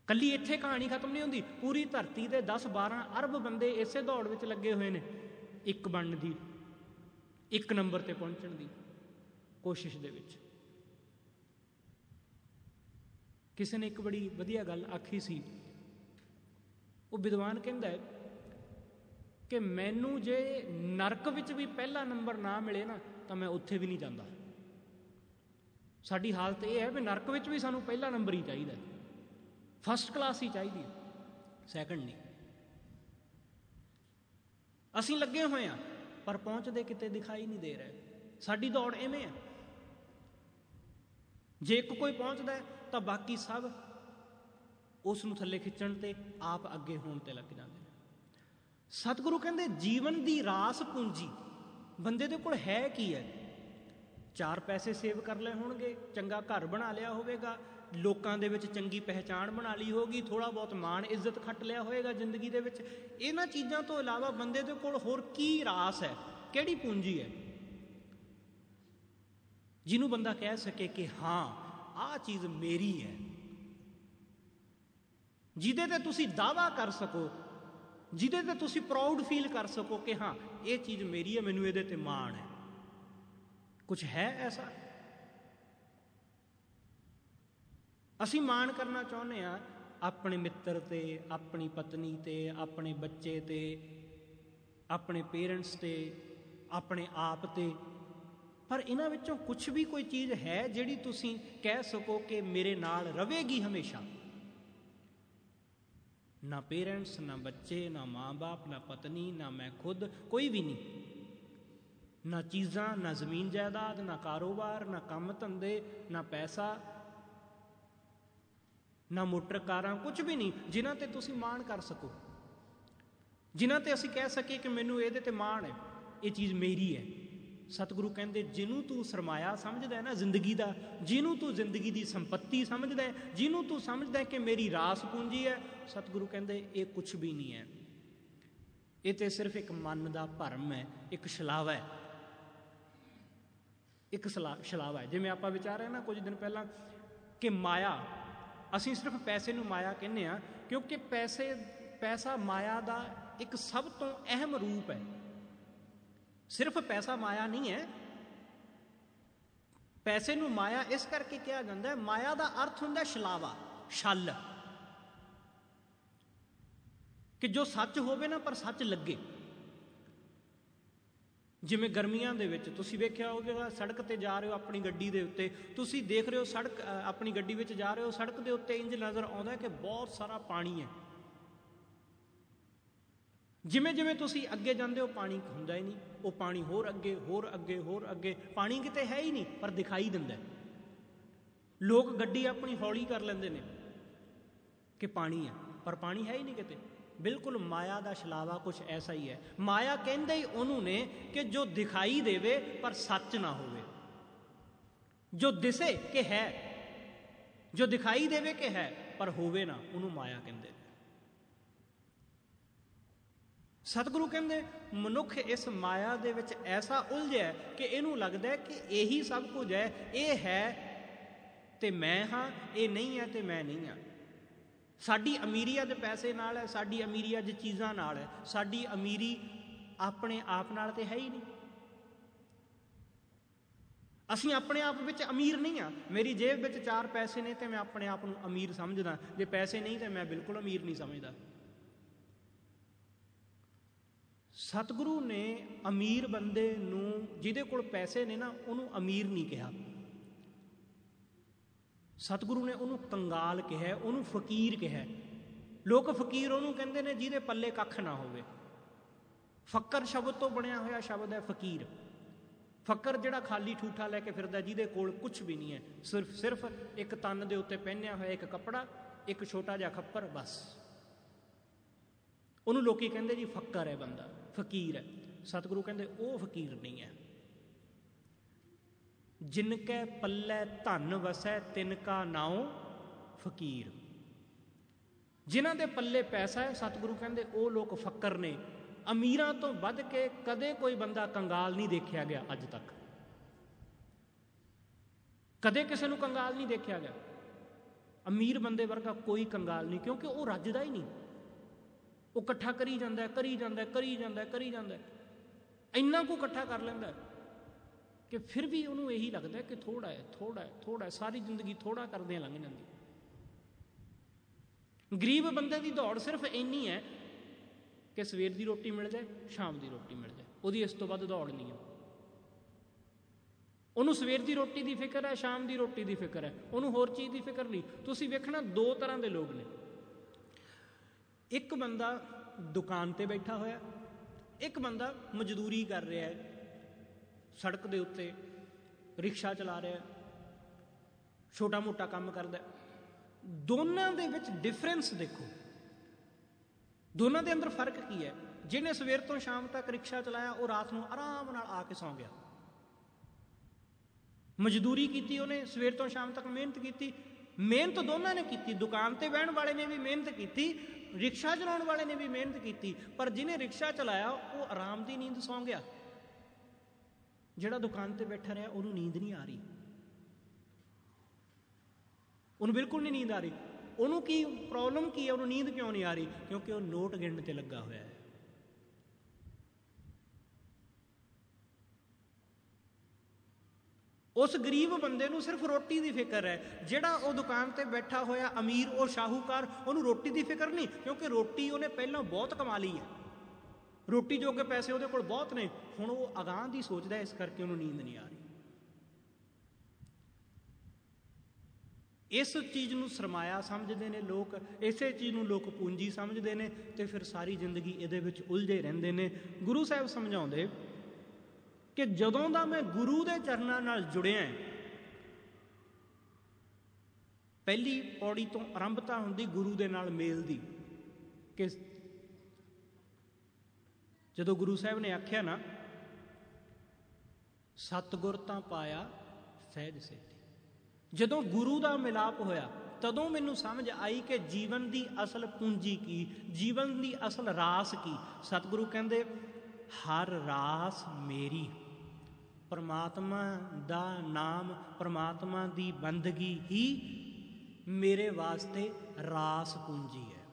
ਕੱਲੀ ਇੱਥੇ ਕਹਾਣੀ ਖਤਮ ਨਹੀਂ ਹੁੰਦੀ। ਪੂਰੀ ਧਰਤੀ ਦੇ 10 12 ਅਰਬ ਬੰਦੇ ਇਸੇ ਦੌੜ ਵਿੱਚ ਲੱਗੇ ਹੋਏ ਨੇ। ਇੱਕ ਬਣਨ ਦੀ, ਇੱਕ ਨੰਬਰ ਤੇ ਪਹੁੰਚਣ ਦੀ। ਕੋਸ਼ਿਸ਼ ਦੇ ਵਿੱਚ। ਕਿਸੇ ਨੇ ਇੱਕ ਬੜੀ ਵਧੀਆ ਗੱਲ ਆਖੀ ਸੀ। ਉਹ ਵਿਦਵਾਨ ਕਹਿੰਦਾ ਹੈ ਕਿ ਮੈਨੂੰ ਜੇ ਨਰਕ ਵਿੱਚ ਵੀ ਪਹਿਲਾ ਨੰਬਰ ਨਾ ਮਿਲੇ ਨਾ, ਤਾਂ ਮੈਂ ਉੱਥੇ ਵੀ ਨਹੀਂ ਜਾਂਦਾ। ਸਾਡੀ ਹਾਲਤ ਇਹ ਹੈ ਵੀ ਨਰਕ ਵਿੱਚ ਵੀ ਸਾਨੂੰ ਪਹਿਲਾ ਨੰਬਰ ਹੀ ਚਾਹੀਦਾ ਫਸਟ ਕਲਾਸ ਹੀ ਚਾਹੀਦੀ ਹੈ। ਸੈਕੰਡ ਨਹੀਂ। ਅਸੀਂ ਲੱਗੇ ਹੋਏ ਆ ਪਰ ਪਹੁੰਚਦੇ ਕਿਤੇ ਦਿਖਾਈ ਨਹੀਂ ਦੇ ਰਹੇ। ਸਾਡੀ ਦੌੜ ਐਵੇਂ ਹੈ। ਜੇ ਇੱਕ ਕੋਈ ਪਹੁੰਚਦਾ ਤਾਂ ਬਾਕੀ ਸਭ ਉਸ ਨੂੰ ਥੱਲੇ ਖਿੱਚਣ ਤੇ ਆਪ ਅੱਗੇ ਹੋਣ ਤੇ ਲੱਗ ਜਾਂਦੇ ਨੇ। ਸਤਿਗੁਰੂ ਕਹਿੰਦੇ, ਜੀਵਨ ਦੀ ਰਾਸ ਪੂੰਜੀ, ਬੰਦੇ ਦੇ ਕੋਲ ਹੈ ਕੀ ਹੈ? ਚਾਰ ਪੈਸੇ ਸੇਵ ਕਰ ਲਏ ਹੋਣਗੇ, ਚੰਗਾ ਘਰ ਬਣਾ ਲਿਆ ਹੋਵੇਗਾ, ਲੋਕਾਂ ਦੇ ਵਿੱਚ ਚੰਗੀ ਪਹਿਚਾਣ ਬਣਾ ਲਈ ਹੋਗੀ ਥੋੜਾ ਬਹੁਤ ਮਾਣ, ਇੱਜ਼ਤ ਖੱਟ ਲਿਆ ਹੋਵੇਗਾ ਜ਼ਿੰਦਗੀ ਦੇ ਵਿੱਚ। ਇਹਨਾਂ ਚੀਜ਼ਾਂ ਤੋਂ ਇਲਾਵਾ ਬੰਦੇ ਦੇ ਕੋਲ ਹੋਰ ਕੀ ਰਾਸ ਹੈ? ਕਿਹੜੀ ਪੂੰਜੀ ਹੈ? ਜਿਹਨੂੰ ਬੰਦਾ ਕਹਿ ਸਕੇ ਕਿ ਹਾਂ, ਆਹ ਚੀਜ਼ ਮੇਰੀ ਹੈ। ਜਿਹਦੇ ਤੇ ਤੁਸੀਂ ਦਾਵਾ ਕਰ ਸਕੋ, ਜਿਹਦੇ ਤੇ ਤੁਸੀਂ ਪ੍ਰਾਊਡ ਫੀਲ ਕਰ ਸਕੋ ਕਿ ਹਾਂ, ਇਹ ਚੀਜ਼ ਮੇਰੀ ਹੈ, ਮੈਨੂੰ ਇਹਦੇ ਤੇ ਮਾਣ ਹੈ। ਕੁਝ ਹੈ ਐਸਾ? ਅਸੀਂ ਮਾਣ ਕਰਨਾ ਚਾਹੁੰਦੇ ਆ ਆਪਣੇ ਮਿੱਤਰ ਤੇ, ਆਪਣੀ ਪਤਨੀ ਤੇ, ਆਪਣੇ ਬੱਚੇ ਤੇ, ਆਪਣੇ ਪੇਰੈਂਟਸ ਤੇ, ਆਪਣੇ ਆਪ ਤੇ। ਪਰ ਇਹਨਾਂ ਵਿੱਚੋਂ ਕੁਝ ਵੀ ਕੋਈ ਚੀਜ਼ ਹੈ ਜਿਹੜੀ ਤੁਸੀਂ ਕਹਿ ਸਕੋ ਕਿ ਮੇਰੇ ਨਾਲ ਰਵੇਗੀ ਹਮੇਸ਼ਾ? ਨਾ ਪੇਰੈਂਟਸ, ਨਾ ਬੱਚੇ, ਨਾ ਮਾਂ-ਬਾਪ, ਨਾ ਪਤਨੀ, ਨਾ ਮੈਂ ਖੁਦ, ਕੋਈ ਵੀ ਨਹੀਂ। ਨਾ ਚੀਜ਼ਾਂ, ਨਾ ਜ਼ਮੀਨ ਜਾਇਦਾਦ, ਨਾ ਕਾਰੋਬਾਰ, ਨਾ ਕੰਮ ਧੰਦੇ, ਨਾ ਪੈਸਾ, ਨਾ ਮੋਟਰ ਕਾਰਾਂ ਕੁਝ ਵੀ ਨਹੀਂ, ਜਿਨ੍ਹਾਂ ਤੇ ਤੁਸੀਂ ਮਾਣ ਕਰ ਸਕੋ। ਜਿਨ੍ਹਾਂ ਤੇ ਅਸੀਂ ਕਹਿ ਸਕੀਏ ਕਿ ਮੈਨੂੰ ਇਹਦੇ ਤੇ ਮਾਣ ਹੈ, ਇਹ ਚੀਜ਼ ਮੇਰੀ ਹੈ। ਸਤਿਗੁਰੂ ਕਹਿੰਦੇ, ਜਿਹਨੂੰ ਤੂੰ ਸਰਮਾਇਆ ਸਮਝਦਾ ਹੈ ਨਾ ਜ਼ਿੰਦਗੀ ਦਾ, ਜਿਹਨੂੰ ਤੂੰ ਜ਼ਿੰਦਗੀ ਦੀ ਸੰਪਤੀ ਸਮਝਦਾ ਹੈ, ਜਿਹਨੂੰ ਤੂੰ ਸਮਝਦਾ ਹੈ ਕਿ ਮੇਰੀ ਰਾਸ ਪੂੰਜੀ ਹੈ, ਸਤਿਗੁਰੂ ਕਹਿੰਦੇ, ਇਹ ਕੁਝ ਵੀ ਨਹੀਂ ਹੈ। ਇਹ ਤੇ ਸਿਰਫ ਇੱਕ ਮਨ ਦਾ ਭਰਮ ਹੈ, ਇੱਕ ਛਲਾਵਾ ਹੈ। ਇੱਕ ਛਲਾਵਾ ਹੈ। ਜਿਵੇਂ ਆਪਾਂ ਵਿਚਾਰ ਰਹੇ ਨਾ ਕੁਝ ਦਿਨ ਪਹਿਲਾਂ ਕਿ ਮਾਇਆ, ਅਸੀਂ ਸਿਰਫ ਪੈਸੇ ਨੂੰ ਮਾਇਆ ਕਹਿੰਦੇ ਆ ਕਿਉਂਕਿ ਪੈਸੇ, ਪੈਸਾ ਮਾਇਆ ਦਾ ਇੱਕ ਸਭ ਤੋਂ ਅਹਿਮ ਰੂਪ ਹੈ। ਸਿਰਫ ਪੈਸਾ ਮਾਇਆ ਨਹੀਂ ਹੈ। ਪੈਸੇ ਨੂੰ ਮਾਇਆ, ਇਸ ਕਰਕੇ ਕਿਹਾ ਜਾਂਦਾ ਹੈ, ਮਾਇਆ ਦਾ ਅਰਥ ਹੁੰਦਾ ਛਲਾਵਾ, ਛਲ। ਕਿ ਜੋ ਸੱਚ ਹੋਵੇ ਨਾ, ਪਰ ਸੱਚ ਲੱਗੇ। ਜਿਵੇਂ ਗਰਮੀਆਂ ਦੇ ਵਿੱਚ, ਤੁਸੀਂ ਵੇਖਿਆ ਹੋਵੇਗਾ, ਸੜਕ ਤੇ ਜਾ ਰਹੇ ਹੋ ਆਪਣੀ ਗੱਡੀ ਦੇ ਉੱਤੇ। ਤੁਸੀਂ ਦੇਖ ਰਹੇ ਹੋ ਸੜਕ ਆਪਣੀ ਗੱਡੀ ਵਿੱਚ ਜਾ ਰਹੇ ਹੋ, ਸੜਕ ਦੇ ਉੱਤੇ ਇੰਜ ਨਜ਼ਰ ਆਉਂਦਾ ਕਿ ਬਹੁਤ ਸਾਰਾ ਪਾਣੀ ਹੈ। ਜਿਵੇਂ ਜਿਵੇਂ ਤੁਸੀਂ ਅੱਗੇ ਜਾਂਦੇ ਹੋ, ਪਾਣੀ ਹੁੰਦਾ ਹੀ ਨਹੀਂ। ਉਹ ਪਾਣੀ ਹੋਰ ਅੱਗੇ ਹੋਰ ਅੱਗੇ ਹੋਰ ਅੱਗੇ। ਪਾਣੀ ਕਿਤੇ ਹੈ ਹੀ ਨਹੀਂ, ਪਰ ਦਿਖਾਈ ਦਿੰਦਾ ਲੋਕ ਗੱਡੀ ਆਪਣੀ ਹੌਲੀ ਕਰ ਲੈਂਦੇ ਨੇ ਕਿ ਪਾਣੀ ਹੈ, ਪਰ ਪਾਣੀ ਹੈ ਹੀ ਨਹੀਂ ਕਿਤੇ। ਬਿਲਕੁਲ ਮਾਇਆ ਦਾ ਛਲਾਵਾ ਕੁਝ ਐਸਾ ਹੀ ਹੈ। ਮਾਇਆ ਕਹਿੰਦੇ ਹੀ ਉਹਨੂੰ ਨੇ ਕਿ ਜੋ ਦਿਖਾਈ ਦੇਵੇ, ਪਰ ਸੱਚ ਨਾ ਹੋਵੇ। ਜੋ ਦਿਸੇ ਕਿ ਹੈ, ਜੋ ਦਿਖਾਈ ਦੇਵੇ ਕਿ ਹੈ, ਪਰ ਹੋਵੇ ਨਾ, ਉਹਨੂੰ ਮਾਇਆ ਕਹਿੰਦੇ ਸਤਿਗੁਰੂ ਕਹਿੰਦੇ, ਮਨੁੱਖ ਇਸ ਮਾਇਆ ਦੇ ਵਿੱਚ ਐਸਾ ਉਲਝਿਆ ਕਿ ਇਹਨੂੰ ਲੱਗਦਾ ਹੈ ਕਿ ਇਹੀ ਸਭ ਕੁਝ ਹੈ, ਇਹ ਹੈ ਤੇ ਮੈਂ ਹਾਂ, ਇਹ ਨਹੀਂ ਹੈ ਤੇ ਮੈਂ ਨਹੀਂ ਹਾਂ। ਸਾਡੀ ਅਮੀਰੀ ਅੱਜ ਪੈਸੇ ਨਾਲ ਹੈ, ਸਾਡੀ ਅਮੀਰੀ ਅੱਜ ਚੀਜ਼ਾਂ ਨਾਲ ਹੈ, ਸਾਡੀ ਅਮੀਰੀ ਆਪਣੇ ਆਪ ਨਾਲ ਤੇ ਹੈ ਹੀ ਨਹੀਂ। ਅਸੀਂ ਆਪਣੇ ਆਪ ਵਿੱਚ ਅਮੀਰ ਨਹੀਂ ਆ ਮੇਰੀ ਜੇਬ ਵਿੱਚ ਚਾਰ ਪੈਸੇ ਨੇ ਤੇ ਮੈਂ ਆਪਣੇ ਆਪ ਨੂੰ ਅਮੀਰ ਸਮਝਦਾ। ਜੇ ਪੈਸੇ ਨਹੀਂ ਤੇ ਮੈਂ ਬਿਲਕੁਲ ਅਮੀਰ ਨਹੀਂ ਸਮਝਦਾ। ਸਤਿਗੁਰੂ ਨੇ ਅਮੀਰ ਬੰਦੇ ਨੂੰ ਜਿਹਦੇ ਕੋਲ ਪੈਸੇ ਨੇ ਨਾ, ਉਹਨੂੰ ਅਮੀਰ ਨਹੀਂ ਕਿਹਾ। ਸਤਿਗੁਰੂ ਨੇ ਉਹਨੂੰ ਕੰਗਾਲ ਕਿਹਾ, ਉਹਨੂੰ ਫਕੀਰ ਕਿਹਾ। ਲੋਕ ਫਕੀਰ ਉਹਨੂੰ ਕਹਿੰਦੇ ਨੇ ਜਿਹਦੇ ਪੱਲੇ ਕੱਖ ਨਾ ਹੋਵੇ। ਫੱਕਰ ਸ਼ਬਦ ਤੋਂ ਬਣਿਆ ਹੋਇਆ ਸ਼ਬਦ ਹੈ ਫਕੀਰ। ਫੱਕਰ ਜਿਹੜਾ ਖਾਲੀ ਠੂਠਾ ਲੈ ਕੇ ਫਿਰਦਾ, ਜਿਹਦੇ ਕੋਲ ਕੁਝ ਵੀ ਨਹੀਂ ਹੈ। ਸਿਰਫ ਸਿਰਫ ਇੱਕ ਤਨ ਦੇ ਉੱਤੇ ਪਹਿਨਿਆ ਹੋਇਆ ਇੱਕ ਕੱਪੜਾ, ਇੱਕ ਛੋਟਾ ਜਿਹਾ ਖੱਪਰ, ਬਸ। ਉਹਨੂੰ ਲੋਕੀ ਕਹਿੰਦੇ ਜੀ ਫੱਕਰ ਹੈ ਬੰਦਾ। ਫਕੀਰ। ਹੈ ਸਤਿਗੁਰੂ ਕਹਿੰਦੇ, ਉਹ ਫਕੀਰ ਨਹੀਂ ਹੈ। ਜਿਨ ਕੈ ਪੱਲੇ ਧਨ ਵਸੈ ਤਿਨ ਕਾ ਨਾਉ ਫਕੀਰ। ਜਿਨ੍ਹਾਂ ਦੇ ਪੱਲੇ ਪੈਸਾ ਹੈ, ਸਤਿਗੁਰੂ ਕਹਿੰਦੇ, ਉਹ ਲੋਕ ਫੱਕਰ ਨੇ। ਅਮੀਰਾਂ ਤੋਂ ਵੱਧ ਕੇ ਕਦੇ ਕੋਈ ਬੰਦਾ ਕੰਗਾਲ ਨਹੀਂ ਦੇਖਿਆ ਗਿਆ ਅੱਜ ਤੱਕ। ਕਦੇ ਕਿਸੇ ਨੂੰ ਕੰਗਾਲ ਨਹੀਂ ਦੇਖਿਆ ਗਿਆ। ਅਮੀਰ ਬੰਦੇ ਵਰਗਾ ਕੋਈ ਕੰਗਾਲ ਨਹੀਂ, ਕਿਉਂਕਿ ਉਹ ਰੱਜਦਾ ਹੀ ਨਹੀਂ। ਉਹ ਇਕੱਠਾ ਕਰੀ ਜਾਂਦਾ ਕਰੀ ਜਾਂਦਾ ਕਰੀ ਜਾਂਦਾ ਕਰੀ ਜਾਂਦਾ ਇੰਨਾ ਕੁ ਇਕੱਠਾ ਕਰ ਲੈਂਦਾ ਕਿ ਫਿਰ ਵੀ ਉਹਨੂੰ ਇਹੀ ਲੱਗਦਾ ਕਿ ਥੋੜਾ ਹੈ ਥੋੜਾ ਹੈ ਥੋੜਾ ਹੈ, ਸਾਰੀ ਜ਼ਿੰਦਗੀ ਥੋੜਾ ਕਰਦਿਆਂ ਲੰਘ ਜਾਂਦੀ ਗਰੀਬ ਬੰਦੇ ਦੀ ਦੌੜ ਸਿਰਫ ਇੰਨੀ ਹੈ ਕਿ ਸਵੇਰ ਦੀ ਰੋਟੀ ਮਿਲ ਜਾਏ, ਸ਼ਾਮ ਦੀ ਰੋਟੀ ਮਿਲ ਜਾਏ। ਉਹਦੀ ਇਸ ਤੋਂ ਵੱਧ ਦੌੜ ਨਹੀਂ ਹੈ। ਉਹਨੂੰ ਸਵੇਰ ਦੀ ਰੋਟੀ ਦੀ ਫਿਕਰ ਹੈ, ਸ਼ਾਮ ਦੀ ਰੋਟੀ ਦੀ ਫਿਕਰ ਹੈ। ਉਹਨੂੰ ਹੋਰ ਚੀਜ਼ ਦੀ ਫਿਕਰ ਨਹੀਂ। ਤੁਸੀਂ ਵੇਖਣਾ ਦੋ ਤਰ੍ਹਾਂ ਦੇ ਲੋਕ ਨੇ। ਇੱਕ ਬੰਦਾ ਦੁਕਾਨ ਤੇ ਬੈਠਾ ਹੋਇਆ, ਇੱਕ ਬੰਦਾ ਮਜ਼ਦੂਰੀ ਕਰ ਰਿਹਾ ਹੈ, ਸੜਕ ਦੇ ਉੱਤੇ ਰਿਕਸ਼ਾ ਚਲਾ ਰਿਹਾ ਛੋਟਾ ਮੋਟਾ ਕੰਮ ਕਰਦਾ ਦੋਨਾਂ ਦੇ ਵਿੱਚ ਡਿਫਰੈਂਸ ਦੇਖੋ। ਦੋਨਾਂ ਦੇ ਅੰਦਰ ਫ਼ਰਕ ਕੀ ਹੈ? ਜਿਹਨੇ ਸਵੇਰ ਤੋਂ ਸ਼ਾਮ ਤੱਕ ਰਿਕਸ਼ਾ ਚਲਾਇਆ, ਉਹ ਰਾਤ ਨੂੰ ਆਰਾਮ ਨਾਲ ਆ ਕੇ ਸੌਂ ਗਿਆ। ਮਜ਼ਦੂਰੀ ਕੀਤੀ ਉਹਨੇ, ਸਵੇਰ ਤੋਂ ਸ਼ਾਮ ਤੱਕ ਮਿਹਨਤ ਕੀਤੀ। ਮਿਹਨਤ ਦੋਨਾਂ ਨੇ ਕੀਤੀ। ਦੁਕਾਨ ਤੇ ਬਹਿਣ ਵਾਲੇ ਨੇ ਵੀ ਮਿਹਨਤ ਕੀਤੀ। ਰਿਕਸ਼ਾ ਚਲਾਉਣ ਵਾਲੇ ਨੇ ਵੀ ਮਿਹਨਤ ਕੀਤੀ, ਪਰ ਜਿਹਨੇ ਰਿਕਸ਼ਾ ਚਲਾਇਆ, ਉਹ ਆਰਾਮ ਦੀ ਨੀਂਦ ਸੌਂ ਗਿਆ। ਜਿਹੜਾ ਦੁਕਾਨ ਤੇ ਬੈਠਾ ਰਿਹਾ, ਉਹਨੂੰ ਨੀਂਦ ਨਹੀਂ ਆ ਰਹੀ। ਉਹਨੂੰ ਬਿਲਕੁਲ ਨਹੀਂ ਨੀਂਦ ਆ ਰਹੀ। ਉਹਨੂੰ ਕੀ ਪ੍ਰੋਬਲਮ ਕੀ ਹੈ? ਉਹਨੂੰ ਨੀਂਦ ਕਿਉਂ ਨਹੀਂ ਆ ਰਹੀ? ਕਿਉਂਕਿ ਉਹ ਨੋਟ ਗਿਣਨ ਤੇ ਲੱਗਾ ਹੋਇਆ ਹੈ। ਉਸ ਗਰੀਬ ਬੰਦੇ ਨੂੰ ਸਿਰਫ ਰੋਟੀ ਦੀ ਫਿਕਰ ਹੈ। ਜਿਹੜਾ ਉਹ ਦੁਕਾਨ ਤੇ ਬੈਠਾ ਹੋਇਆ ਅਮੀਰ ਉਹ ਸ਼ਾਹੂਕਾਰ, ਉਹਨੂੰ ਰੋਟੀ ਦੀ ਫਿਕਰ ਨਹੀਂ, ਕਿਉਂਕਿ ਰੋਟੀ ਉਹਨੇ ਪਹਿਲਾਂ ਬਹੁਤ ਕਮਾ ਲਈ ਹੈ। ਰੋਟੀ ਜੋਗੇ ਪੈਸੇ ਉਹਦੇ ਕੋਲ ਬਹੁਤ ਨੇ, ਹੁਣ ਉਹ ਅਗਾਹ ਦੀ ਸੋਚਦਾ ਇਸ ਕਰਕੇ ਉਹਨੂੰ ਨੀਂਦ ਨਹੀਂ ਆ ਰਹੀ। ਇਸ ਚੀਜ਼ ਨੂੰ ਸਰਮਾਇਆ ਸਮਝਦੇ ਨੇ ਲੋਕ, ਇਸੇ ਚੀਜ਼ ਨੂੰ ਲੋਕ ਪੂੰਜੀ ਸਮਝਦੇ ਨੇ ਤੇ ਫਿਰ ਸਾਰੀ ਜ਼ਿੰਦਗੀ ਇਹਦੇ ਵਿੱਚ ਉਲਝੇ ਰਹਿੰਦੇ ਨੇ। ਗੁਰੂ ਸਾਹਿਬ ਸਮਝਾਉਂਦੇ ਕਿ ਜਦੋਂ ਦਾ ਮੈਂ ਗੁਰੂ ਦੇ ਚਰਨਾਂ ਨਾਲ ਜੁੜਿਆ ਪਹਿਲੀ ਪੌੜੀ ਤੋਂ ਆਰੰਭਤਾ ਹੁੰਦੀ ਗੁਰੂ ਦੇ ਨਾਲ ਮੇਲ ਦੀ, ਕਿ ਜਦੋਂ ਗੁਰੂ ਸਾਹਿਬ ਨੇ ਆਖਿਆ ਨਾ, ਸਤਗੁਰ ਤਾਂ ਪਾਇਆ ਸਹਿਜ ਸੇਤੀ। ਜਦੋਂ ਗੁਰੂ ਦਾ ਮਿਲਾਪ ਹੋਇਆ, ਤਦੋਂ ਮੈਨੂੰ ਸਮਝ ਆਈ ਕਿ ਜੀਵਨ ਦੀ ਅਸਲ ਪੂੰਜੀ ਕੀ, ਜੀਵਨ ਦੀ ਅਸਲ ਰਾਸ ਕੀ। ਸਤਿਗੁਰੂ ਕਹਿੰਦੇ, ਹਰ ਰਾਸ ਮੇਰੀ ਪਰਮਾਤਮਾ ਦਾ ਨਾਮ, ਪਰਮਾਤਮਾ ਦੀ ਬੰਦਗੀ ਹੀ ਮੇਰੇ ਵਾਸਤੇ ਰਾਸ ਪੂੰਜੀ ਹੈ।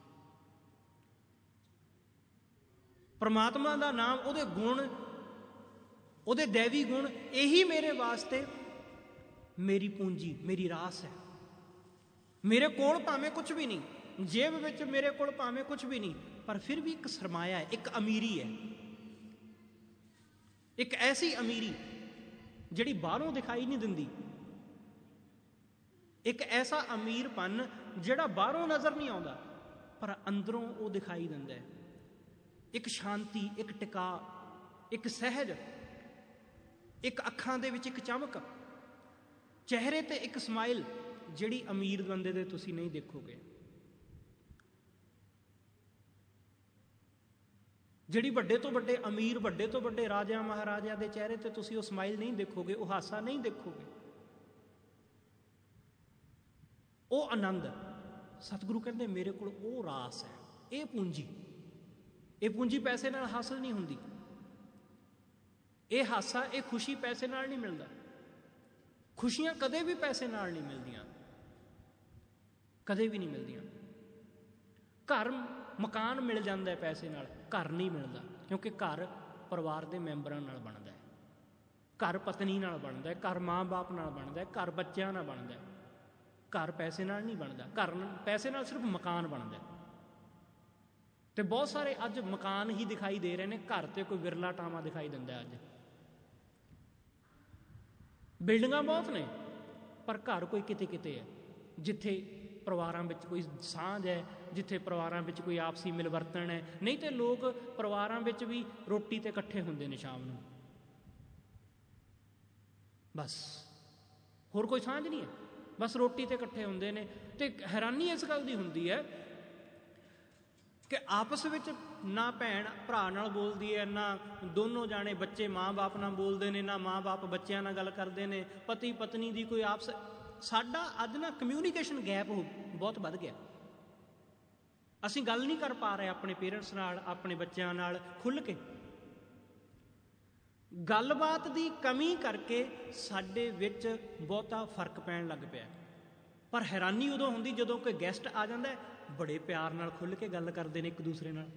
ਪਰਮਾਤਮਾ ਦਾ ਨਾਮ, ਉਹਦੇ ਗੁਣ, ਉਹਦੇ ਦੇਵੀ ਗੁਣ, ਇਹੀ ਮੇਰੇ ਵਾਸਤੇ ਮੇਰੀ ਪੂੰਜੀ, ਮੇਰੀ ਰਾਸ ਹੈ। ਮੇਰੇ ਕੋਲ ਭਾਵੇਂ ਕੁਝ ਵੀ ਨਹੀਂ, ਜੇਬ ਵਿੱਚ ਮੇਰੇ ਕੋਲ ਭਾਵੇਂ ਕੁਝ ਵੀ ਨਹੀਂ, ਪਰ ਫਿਰ ਵੀ ਇੱਕ ਸਰਮਾਇਆ ਹੈ, ਇੱਕ ਅਮੀਰੀ ਹੈ। ਇੱਕ ਐਸੀ ਅਮੀਰੀ ਜਿਹੜੀ ਬਾਹਰੋਂ ਦਿਖਾਈ ਨਹੀਂ ਦਿੰਦੀ। ਇੱਕ ਐਸਾ ਅਮੀਰਪਨ ਜਿਹੜਾ ਬਾਹਰੋਂ ਨਜ਼ਰ ਨਹੀਂ ਆਉਂਦਾ, ਪਰ ਅੰਦਰੋਂ ਉਹ ਦਿਖਾਈ ਦਿੰਦਾ ਹੈ। ਇੱਕ ਸ਼ਾਂਤੀ, ਇੱਕ ਟਿਕਾ, ਇੱਕ ਸਹਿਜ, ਇੱਕ ਅੱਖਾਂ ਦੇ ਵਿੱਚ ਇੱਕ ਚਮਕ, ਚਿਹਰੇ ਤੇ ਇੱਕ ਸਮਾਈਲ, ਜਿਹੜੀ ਅਮੀਰ ਬੰਦੇ ਦੇ ਤੁਸੀਂ ਨਹੀਂ ਦੇਖੋਗੇ। ਜਿਹੜੀ ਵੱਡੇ ਤੋਂ ਵੱਡੇ ਅਮੀਰ, ਵੱਡੇ ਤੋਂ ਵੱਡੇ ਰਾਜਾ ਮਹਾਰਾਜਿਆਂ ਦੇ ਚਿਹਰੇ ਤੇ ਤੁਸੀਂ ਉਹ ਸਮਾਈਲ ਨਹੀਂ ਦੇਖੋਗੇ, ਉਹ ਹਾਸਾ ਨਹੀਂ ਦੇਖੋਗੇ। ਉਹ ਆਨੰਦ ਸਤਿਗੁਰੂ ਕਹਿੰਦੇ, ਮੇਰੇ ਕੋਲ ਉਹ ਰਾਸ ਹੈ, ਇਹ ਪੂੰਜੀ। ਇਹ ਪੂੰਜੀ ਪੈਸੇ ਨਾਲ ਹਾਸਲ ਨਹੀਂ ਹੁੰਦੀ। ਇਹ ਹਾਸਾ, ਇਹ ਖੁਸ਼ੀ ਪੈਸੇ ਨਾਲ ਨਹੀਂ ਮਿਲਦਾ। ਖੁਸ਼ੀਆਂ ਕਦੇ ਵੀ ਪੈਸੇ ਨਾਲ ਨਹੀਂ ਮਿਲਦੀਆਂ। ਕਦੇ ਵੀ ਨਹੀਂ ਮਿਲਦੀਆਂ। ਘਰ, ਮਕਾਨ ਮਿਲ ਜਾਂਦਾ ਹੈ ਪੈਸੇ ਨਾਲ। ਘਰ ਨਹੀਂ ਮਿਲਦਾ, ਕਿਉਂਕਿ ਘਰ ਪਰਿਵਾਰ ਦੇ ਮੈਂਬਰਾਂ ਨਾਲ ਬਣਦਾ ਹੈ। ਘਰ ਪਤਨੀ ਨਾਲ ਬਣਦਾ ਹੈ, ਘਰ ਮਾਂ-ਬਾਪ ਨਾਲ ਬਣਦਾ ਹੈ, ਘਰ ਬੱਚਿਆਂ ਨਾਲ ਬਣਦਾ ਹੈ। ਘਰ ਪੈਸੇ ਨਾਲ ਨਹੀਂ ਬਣਦਾ, ਘਰ ਪੈਸੇ ਨਾਲ ਸਿਰਫ ਮਕਾਨ ਬਣਦਾ ਤੇ ਬਹੁਤ ਸਾਰੇ ਅੱਜ ਮਕਾਨ ਹੀ ਦਿਖਾਈ ਦੇ ਰਹੇ ਨੇ, ਘਰ ਤੇ ਕੋਈ ਵਿਰਲਾ ਟਾਵਾ ਦਿਖਾਈ ਦਿੰਦਾ ਅੱਜ। ਬਿਲਡਿੰਗਾਂ ਬਹੁਤ ਨੇ, ਪਰ ਘਰ ਕੋਈ ਕਿਤੇ ਕਿਤੇ ਹੈ, ਜਿੱਥੇ ਪਰਿਵਾਰਾਂ ਵਿੱਚ ਕੋਈ ਸਾਂਝ ਹੈ ਜਿੱਥੇ ਪਰਿਵਾਰਾਂ ਵਿੱਚ ਕੋਈ ਆਪਸੀ ਮਿਲਵਰਤਨ ਹੈ। ਨਹੀਂ ਤੇ ਲੋਕ ਪਰਿਵਾਰਾਂ ਵਿੱਚ ਵੀ ਰੋਟੀ ਤੇ ਇਕੱਠੇ ਹੁੰਦੇ ਨੇ ਸ਼ਾਮ ਨੂੰ। ਬਸ। ਹੋਰ ਕੋਈ ਸਾਂਝ ਨਹੀਂ ਹੈ। ਬਸ ਰੋਟੀ ਤੇ ਇਕੱਠੇ ਹੁੰਦੇ ਨੇ। ਤੇ ਹੈਰਾਨੀ ਇਸ ਗੱਲ ਦੀ ਹੁੰਦੀ ਹੈ ਕਿ ਆਪਸ ਵਿੱਚ ਨਾ ਭੈਣ ਭਰਾ ਨਾਲ ਬੋਲਦੀ ਹੈ, ਨਾ ਦੋਨੋਂ ਜਾਣੇ ਬੱਚੇ ਮਾਂ-ਬਾਪ ਨਾਲ ਬੋਲਦੇ ਨੇ, ਨਾ ਮਾਂ-ਬਾਪ ਬੱਚਿਆਂ ਨਾਲ ਗੱਲ ਕਰਦੇ ਨੇ। ਪਤੀ ਪਤਨੀ ਦੀ ਕੋਈ ਆਪਸ ਸਾਡਾ ਅੱਜ ਨਾ ਕਮਿਊਨੀਕੇਸ਼ਨ ਗੈਪ ਬਹੁਤ ਵੱਧ ਗਿਆ। ਅਸੀਂ ਗੱਲ ਨਹੀਂ ਕਰ ਪਾ ਰਹੇ ਆਪਣੇ ਪੇਰੈਂਟਸ ਨਾਲ, ਆਪਣੇ ਬੱਚਿਆਂ ਨਾਲ ਖੁੱਲ ਕੇ। ਗੱਲਬਾਤ ਦੀ ਕਮੀ ਕਰਕੇ ਸਾਡੇ ਵਿੱਚ ਬਹੁਤਾ ਫ਼ਰਕ ਪੈਣ ਲੱਗ ਪਿਆ। ਪਰ ਹੈਰਾਨੀ ਉਦੋਂ ਹੁੰਦੀ ਜਦੋਂ ਕੋਈ ਗੈਸਟ ਆ ਜਾਂਦਾ ਹੈ, ਬੜੇ ਪਿਆਰ ਨਾਲ ਖੁੱਲ ਕੇ ਗੱਲ ਕਰਦੇ ਨੇ ਇੱਕ ਦੂਸਰੇ ਨਾਲ।